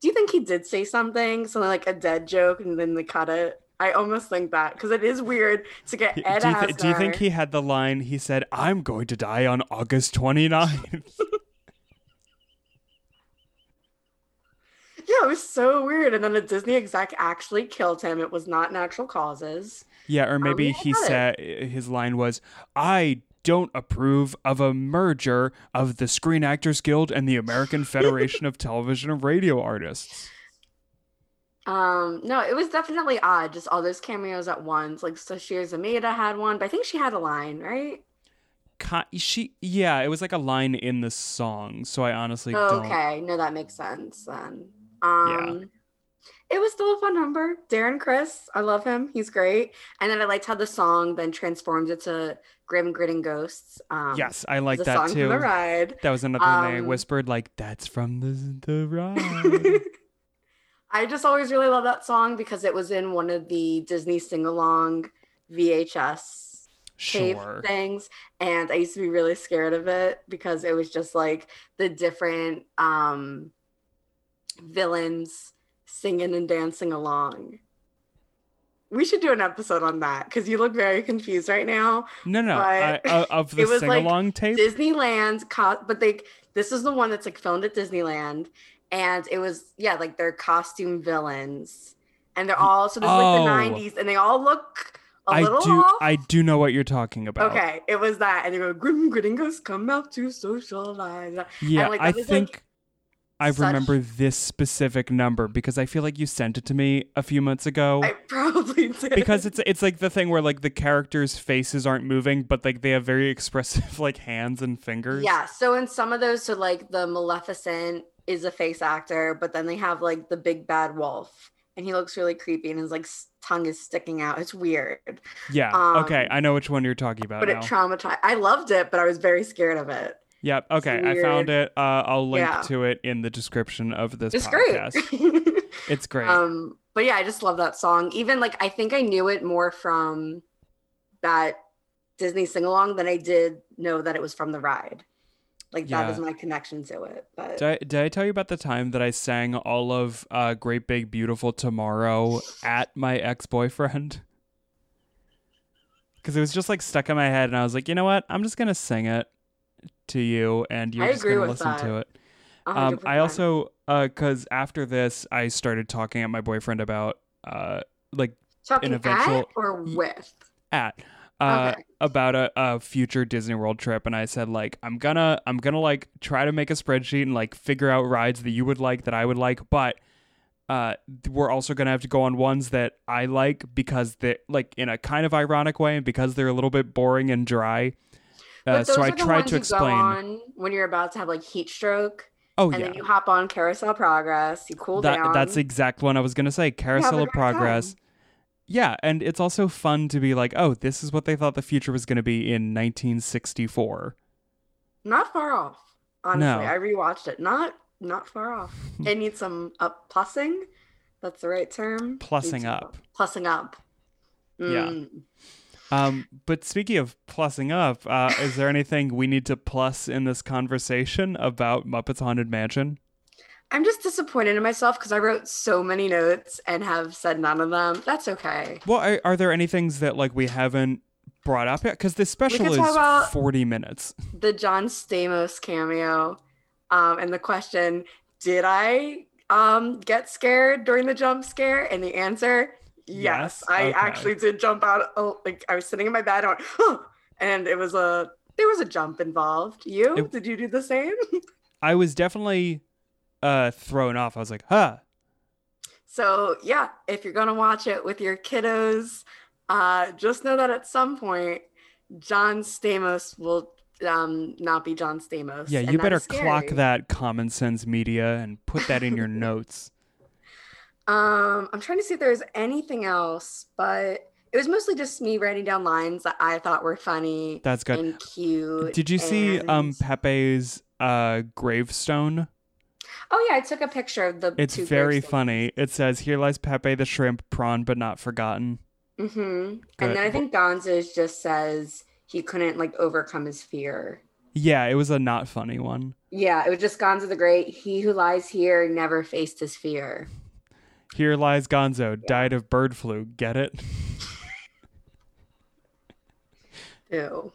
do you think he did say something, something like a dead joke, and then they cut it? I almost think that because it is weird to get
Do you, thi- do you think he had the line? He said, "I'm going to die on August 29th."
Yeah, it was so weird. And then the Disney exec actually killed him. It was not natural causes.
Yeah, or maybe
yeah,
he
it.
said his line was, "I don't approve of a merger of the Screen Actors Guild and the American Federation of Television and Radio Artists."
Um, no, it was definitely odd, just all those cameos at once. Like Sasheer Zamata had one, but I think she had a line, right?
She, yeah, it was like a line in the song, so I honestly don't.
okay, no, that makes sense then. Um it was still a fun number. Darren Criss, I love him. He's great. And then I liked how the song then transformed into Grim Grinning Ghosts. Um
Yes, I like that too.
the ride.
That was another thing I
Um,
whispered, like, "That's from the the ride."
I just always really love that song because it was in one of the Disney sing along VHS
sure.
things and i used to be really scared of it because it was just like the different um villains singing and dancing along we should do an episode on that because you look very confused right now
No, no, I, uh, of the sing
like
along tape.
disneyland co- but they this is the one that's like filmed at disneyland and it was yeah like they're costume villains and they're all so this is
Oh.
like the 90s and they all look a
I
little
do,
off
I do know what you're talking about.
Okay, it was that, and they go grim grinning ghosts come out to socialize.
Yeah,
like,
I think
like,
I
such-
remember this specific number because I feel like you sent it to me a few months ago.
I probably did
because it's it's like the thing where like the characters' faces aren't moving, but like they have very expressive like hands and fingers.
yeah. So in some of those, so like the Maleficent is a face actor, but then they have like the big bad wolf, and he looks really creepy, and his like tongue is sticking out. It's weird,
Yeah.
Um,
okay, I know which one you're talking about
but
now.
it traumatized. I loved it, but I was very scared of it.
Yep. Okay, I found it. Uh, I'll link
Yeah.
to it in the description of this
It's
podcast.
great.
It's great.
Um, but yeah, I just love that song. Even like I think I knew it more from that Disney sing along than I did know that it was from the ride. Like that
Yeah.
is my connection to it. But
Did I, did I tell you about the time that I sang all of uh, Great Big Beautiful Tomorrow at my ex boyfriend? Because it was just like stuck in my head, and I was like, you know what? I'm just gonna sing it to you, and you're
I
just gonna
with
listen to
that.
it. Um, I
100%.
also, because after this, I started talking at my boyfriend about, uh, like
talking
an eventual-
at or with.
at uh
Okay.
about a, a future Disney World trip and I said like I'm gonna I'm gonna like try to make a spreadsheet and like figure out rides that you would like that I would like but uh, we're also gonna have to go on ones that I like because they like in a kind of ironic way, and because they're a little bit boring and dry. Uh, so I tried to explain.
on when you're about to have like heat stroke,
Oh
and
yeah,
then you hop on Carousel Progress. You cool
that
down.
that's the exact one I was gonna say. Carousel of Progress.
time.
Yeah, and it's also fun to be like, oh, this is what they thought the future was gonna be in 1964.
Not far off. Honestly,
No.
I rewatched it. Not not far off. it needs some up plussing. That's the right term.
Plussing up.
Plussing up.
Yeah. Um, but speaking of plussing up, uh, is there anything we need to plus in this conversation about Muppets Haunted Mansion?
I'm just disappointed in myself because I wrote so many notes and have said none of them. That's okay.
Well, are, are there any things that like we haven't brought up yet? Because this special is
talk about-
40 minutes.
The John Stamos cameo, um, and the question: Did I um get scared during the jump scare? And the answer: Yes,
Yes?
I
Okay.
actually did jump out. Oh, like I was sitting in my bed, went, oh, and it was a there was a jump involved. You
It-
did you do the same?
I was definitely uh thrown off. I was like, huh.
So yeah, if you're gonna watch it with your kiddos, uh, just know that at some point, John Stamos will um, not be John Stamos.
Yeah, you better clock that common sense media and put that in your notes.
Um, I'm trying to see if there's anything else, but it was mostly just me writing down lines that I thought were funny
That's good.
and cute.
Did you see um Pepe's uh gravestone?
Oh yeah, I took a picture of the.
It's very funny. It says, "Here lies Pepe the shrimp, prawn but not forgotten."
Mm-hmm.
Good.
And then I think Gonzo's just says he couldn't like overcome his fear.
Yeah, it was a not funny one.
Yeah, it was just Gonzo the Great. He who lies here never faced his fear.
Here lies Gonzo, died of bird flu. Get it?
Ew.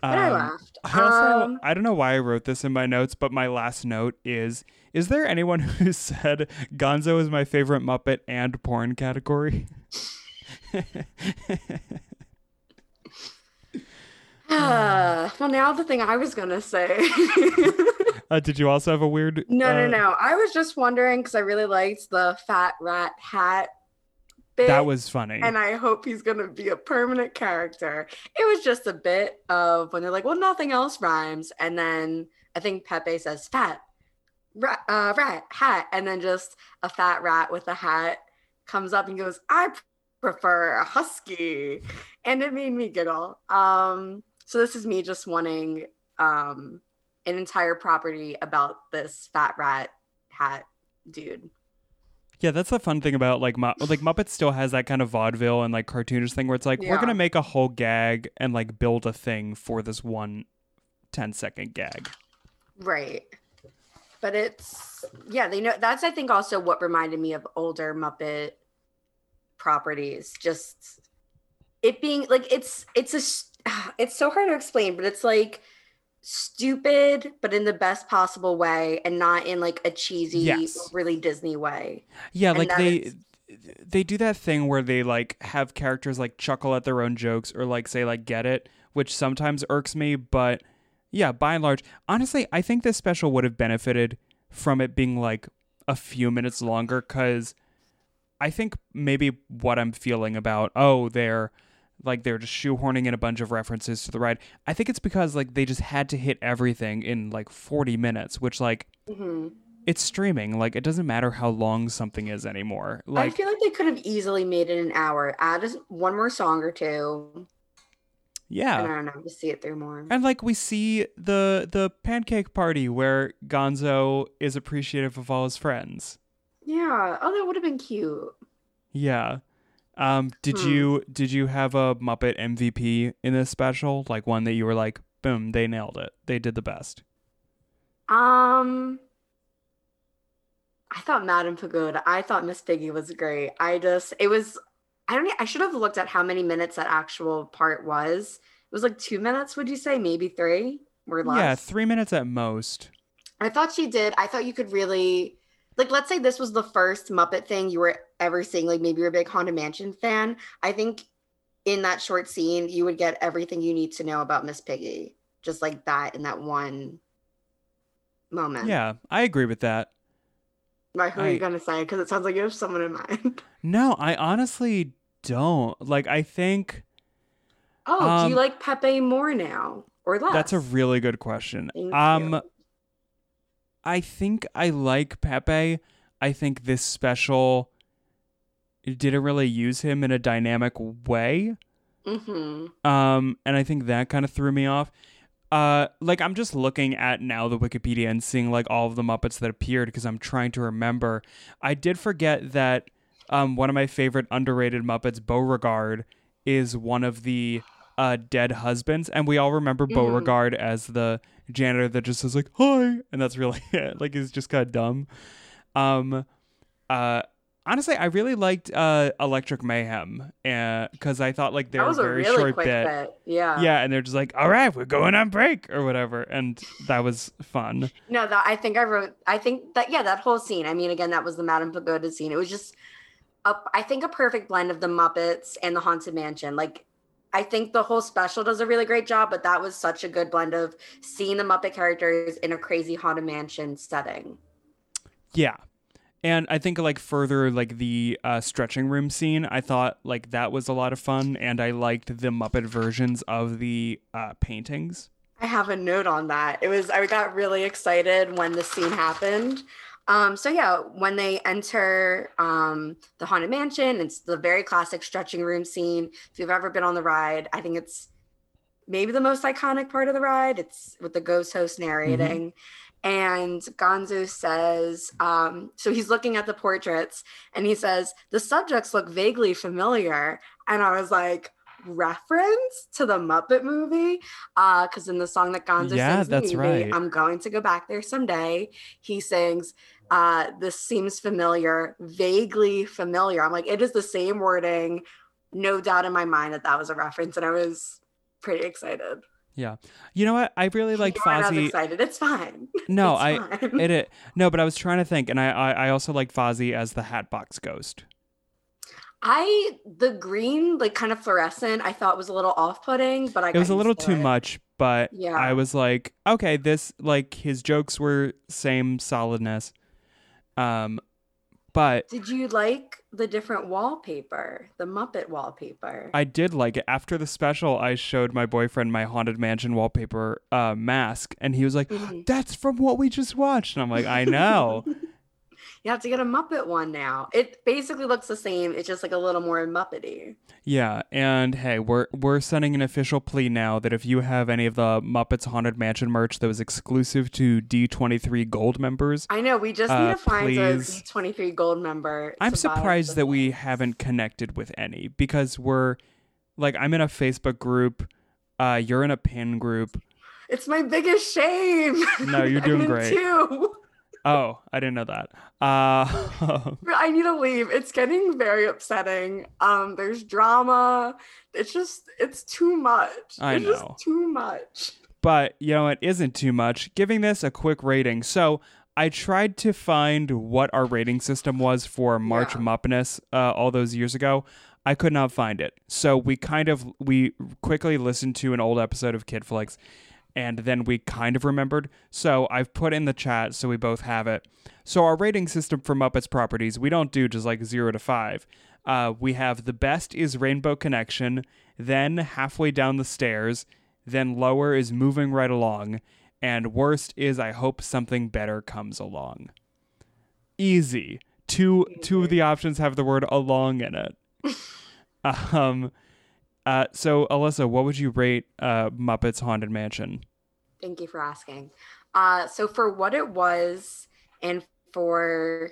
But I
Um,
laughed.
I also
Um,
I don't know why I wrote this in my notes, but my last note is: Is there anyone who said Gonzo is my favorite Muppet and porn category?
uh, well, now the thing I was gonna say.
Uh, did you also have a weird?
no, no,
uh,
no. I was just wondering because I really liked the fat rat hat bit.
That was funny.
and I hope he's gonna be a permanent character. It was just a bit of when they're like, "Well, nothing else rhymes," and then I think Pepe says "fat rat, uh, rat hat," and then just a fat rat with a hat comes up and goes, "I prefer a husky," and it made me giggle. Um, so this is me just wanting um, an entire property about this fat rat hat dude.
Yeah, that's the fun thing about like Mu- like Muppets still has that kind of vaudeville and like cartoonish thing where it's like we're gonna make a whole gag and like build a thing for this one 10 second gag.
Right. But it's yeah, they know that's I think also what reminded me of older Muppet properties. Just it being like it's it's a Ah, it's so hard to explain, but it's like stupid but in the best possible way and not in like a cheesy
Yes.
really Disney way.
Yeah,
And
like they
is-
they do that thing where they like have characters like chuckle at their own jokes or like say like get it, which sometimes irks me, but yeah, by and large, honestly, I think this special would have benefited from it being like a few minutes longer cuz I think maybe what I'm feeling about, oh, they're like they're just shoehorning in a bunch of references to the ride. I think it's because like they just had to hit everything in like 40 minutes, which like
hmm
it's streaming. Like it doesn't matter how long something is anymore. Like, I
feel like they could have easily made it an hour. Add just one more song or two.
yeah.
And I don't know, just see it through more.
And like we see the the pancake party where Gonzo is appreciative of all his friends.
Yeah. Oh, that would have been cute.
Yeah. Um did
Hmm.
you did you have a Muppet MVP in this special? Like one that you were like, boom, they nailed it. They did the best.
Um, I thought Madame Pigota. I thought Miss Piggy was great. I just, it was, I don't, I should have looked at how many minutes that actual part was. It was like two minutes, would you say? Maybe three or less.
Yeah, 3 minutes at most.
I thought she did. I thought you could really, like, let's say this was the first Muppet thing you were ever seeing. Like, maybe you're a big Haunted Mansion fan. I think in that short scene, you would get everything you need to know about Miss Piggy, just like that in that one moment.
Yeah, I agree with that.
Right, who are you gonna say? Because it sounds like you have someone in mind.
No, I honestly don't. Like I think
Oh, do
Um,
you like Pepe more now or less?
that's a really good question.
Thank
um
you.
I think I like Pepe. I think this special didn't really use him in a dynamic way.
Mm-hmm.
Um, and I think that kind of threw me off. Uh, like I'm just looking at now the Wikipedia and seeing like all of the Muppets that appeared because I'm trying to remember. I did forget that um, one of my favorite underrated Muppets, Beauregard, is one of the uh, dead husbands, and we all remember
Mhm.
Beauregard as the janitor that just says like "hi," and that's really it. Like he's just kind of dumb. Um, uh, honestly, I really liked uh, Electric Mayhem, because I thought like they
That
were very
really
short bit.
bit. Yeah.
Yeah, and they're just like, "All right, we're going on break" or whatever, and that was fun.
No, that I think I wrote. I think that yeah, that whole scene. I mean, again, that was the Madame Pigota scene. It was just, a, I think, a perfect blend of the Muppets and the Haunted Mansion. Like, I think the whole special does a really great job, but that was such a good blend of seeing the Muppet characters in a crazy Haunted Mansion setting.
Yeah. And I think like further like the uh, stretching room scene, I thought like that was a lot of fun, and I liked the Muppet versions of the uh, paintings.
I have a note on that. It was I got really excited when the scene happened. Um, so yeah, when they enter um, the haunted mansion, it's the very classic stretching room scene. If you've ever been on the ride, I think it's maybe the most iconic part of the ride. It's with the ghost host narrating. And Gonzo says, um, so he's looking at the portraits and he says, the subjects look vaguely familiar. And I was like, reference to the Muppet movie? Uh, because in the song that Gonzo
Yeah,
sings,
that's
movie,
right.
I'm going to go back there someday. He sings, uh, this seems familiar, vaguely familiar. I'm like, it is the same wording. No doubt in my mind that that was a reference. And I was pretty excited.
Yeah, you know what? I really liked
not
Fozzie.
excited. It's fine.
No,
It's
I
fine.
it, it no, but I was trying to think, and I I, I also liked Fozzie as the Hatbox Ghost.
I the green, like kind of fluorescent, I thought was a little off-putting, but I
It was a little
to
too
it.
much, but
Yeah.
I was like, okay, this like his jokes were same solidness. Um, but
Did you like the different wallpaper, the Muppet wallpaper?
I did like it. After the special, I showed my boyfriend my haunted mansion wallpaper uh, mask, and he was like,
Mhm.
"That's from what we just watched." And I'm like, "I know."
You have to get a Muppet one now. It basically looks the same. It's just like a little more Muppety.
yeah, and hey, we're we're sending an official plea now that if you have any of the Muppets Haunted Mansion merch that was exclusive to D23 Gold members,
I know. We just
Uh,
need to find
please.
a 23 gold member.
I'm surprised that we haven't connected with any because we're like I'm in a Facebook group, uh, you're in a pin group.
It's my biggest shame.
No, you're doing
in
great.
Two.
Oh, I didn't know that. Uh,
I need to leave. It's getting very upsetting. Um, there's drama. It's just, it's too much.
I
it's
know.
Just too much.
but you know it isn't too much giving this a quick rating so i tried to find what our rating system was for march
Yeah.
muppiness uh, all those years ago i could not find it so we kind of we quickly listened to an old episode of kid flicks and then we kind of remembered so i've put in the chat so we both have it so our rating system for muppets properties we don't do just like zero to five uh, we have the best is rainbow connection then halfway down the stairs then lower is moving right along, and worst is I hope something better comes along. Easy. Two two of the options have the word along in it. um uh so Alyssa, what would you rate uh Muppets Haunted Mansion?
Thank you for asking. Uh, so for what it was, and for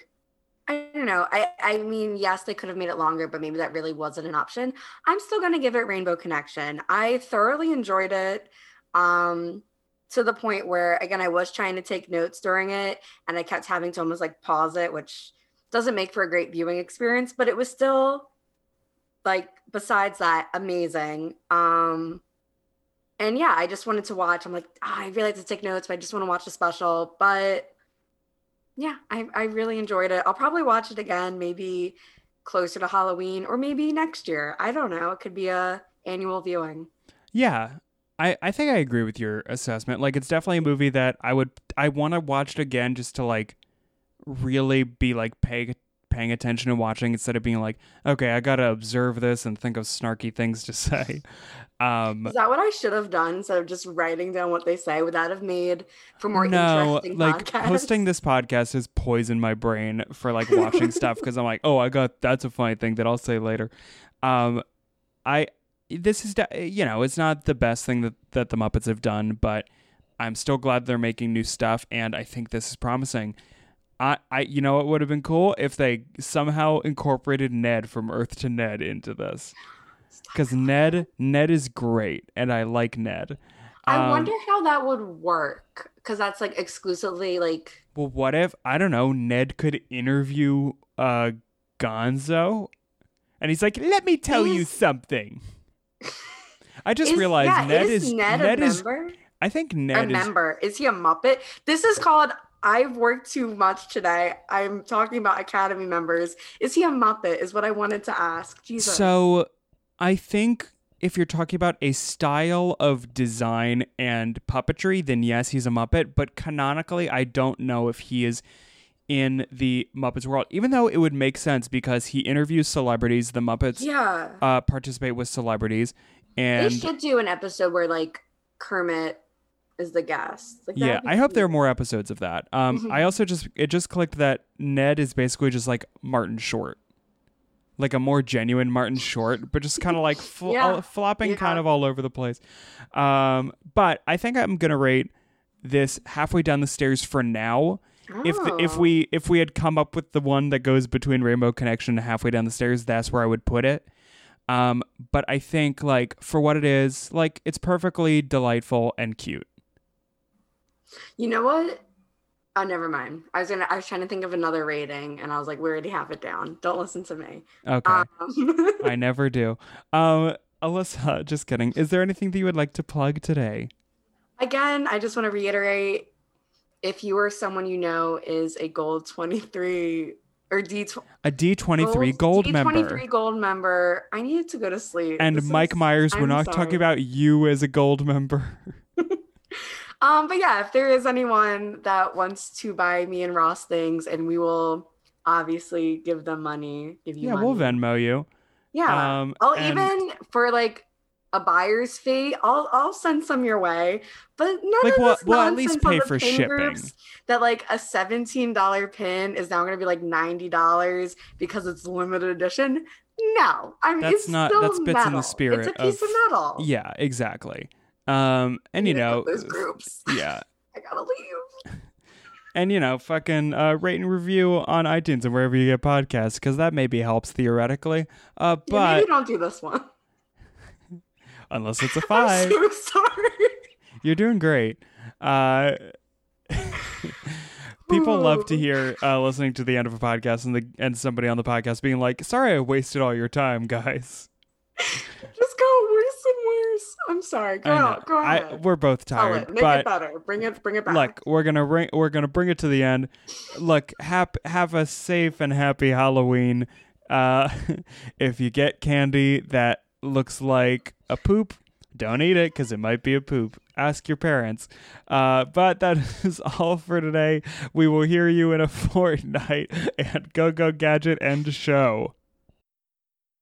I don't know. I I mean, yes, they could have made it longer, but maybe that really wasn't an option. I'm still gonna give it Rainbow Connection. I thoroughly enjoyed it. Um, to the point where again, I was trying to take notes during it, and I kept having to almost like pause it, which doesn't make for a great viewing experience, but it was still like besides that amazing. Um, and yeah, I just wanted to watch. I'm like, "Ah, I really like to take notes, but I just want to watch the special. But yeah, I, I really enjoyed it. I'll probably watch it again, maybe closer to Halloween or maybe next year. I don't know. It could be a annual viewing.
Yeah. I, I think I agree with your assessment. Like it's definitely a movie that I would I want to watch it again just to like really be like paying paying attention and watching instead of being like, okay, I gotta observe this and think of snarky things to say. Um,
Is that what I should have done instead of just writing down what they say? Would that have made for more
no,
interesting
like
podcasts?
hosting this podcast has poisoned my brain for like watching stuff because I'm like, oh, I got that's a funny thing that I'll say later. Um, I this is you know it's not the best thing that that the Muppets have done, but I'm still glad they're making new stuff, and I think this is promising. I, I you know what would have been cool if they somehow incorporated Ned from Earth to Ned into this. Because Ned Ned is great and I like Ned.
I
Um,
wonder how that would work because that's like exclusively like
Well, what if I don't know? Ned could interview uh Gonzo, and he's like, "Let me tell you something." I just
is,
realized
yeah,
Ned
is
is
Ned,
Ned
a
is.
member?
I think
a
Ned is.
member. Is he a Muppet? This is called I've worked too much today. I'm talking about Academy members. Is he a Muppet? Is what I wanted to ask. Jesus.
So, I think if you're talking about a style of design and puppetry, then yes, he's a Muppet. But canonically, I don't know if he is in the Muppets world. Even though it would make sense because he interviews celebrities. The Muppets
yeah.
uh, participate with celebrities, and
they should do an episode where like Kermit is the guest. Like,
Yeah, I hope there are more episodes of that. Um,
Mhm.
I also just it just clicked that Ned is basically just like Martin Short, like a more genuine Martin Short, but just kind of like fl-
Yeah,
all- flopping kind of all over the place. Um, but I think I'm gonna rate this halfway down the stairs for now. If the, if
Oh.
we if we had come up with the one that goes between Rainbow Connection and halfway down the stairs, that's where I would put it. Um, but I think like for what it is, like it's perfectly delightful and cute.
You know what? Oh, never mind. I was gonna. I was trying to think of another rating, and I was like, "We already have it down. Don't listen to me."
Okay.
Um,
I never do. Um, Alyssa, just kidding. Is there anything that you would like to plug today?
Again, I just want to reiterate: if you or someone you know is a gold twenty three or D tw-
A D23 gold,
D23
member.
gold member, I needed to go to sleep.
And
This
Mike
is-
Myers, we're not
sorry.
talking about you as a gold member.
Um, but yeah, if there is anyone that wants to buy me and Ross things, and we will obviously give them money. Give you
yeah,
money.
we'll Venmo you.
Yeah.
Um,
I'll
and-
even for like a buyer's fee, I'll I'll send some your way. But none
Like,
of
well-
this
well, at least pay for shipping.
groups That like a seventeen dollar pin is now going to be like ninety dollars because it's limited edition. No, I mean
That's
it's
not-
still
that's bits in the spirit
It's a piece
of-
of, metal.
Yeah, exactly. Um, and you know,
those groups.
yeah,
I gotta leave.
and you know, fucking uh, rate and review on iTunes and wherever you get podcasts because that maybe helps theoretically. Uh,
Yeah,
but
maybe don't do this one.
unless it's a
I'm
five.
so sorry.
You're doing great. Uh, people love to hear uh, listening to the end of a podcast and the and somebody on the podcast being like, "Sorry, I wasted all your time, guys."
Just go worse and worse. I'm sorry. Go out. Go
I-
ahead.
we're both tired,
it. Make it better. Bring it. Bring it back.
look, we're gonna bring we're gonna bring it to the end. Look, hap- have a safe and happy Halloween. Uh, if you get candy that looks like a poop, don't eat it because it might be a poop. Ask your parents. Uh, but that is all for today. We will hear you in a fortnight and go go gadget end show.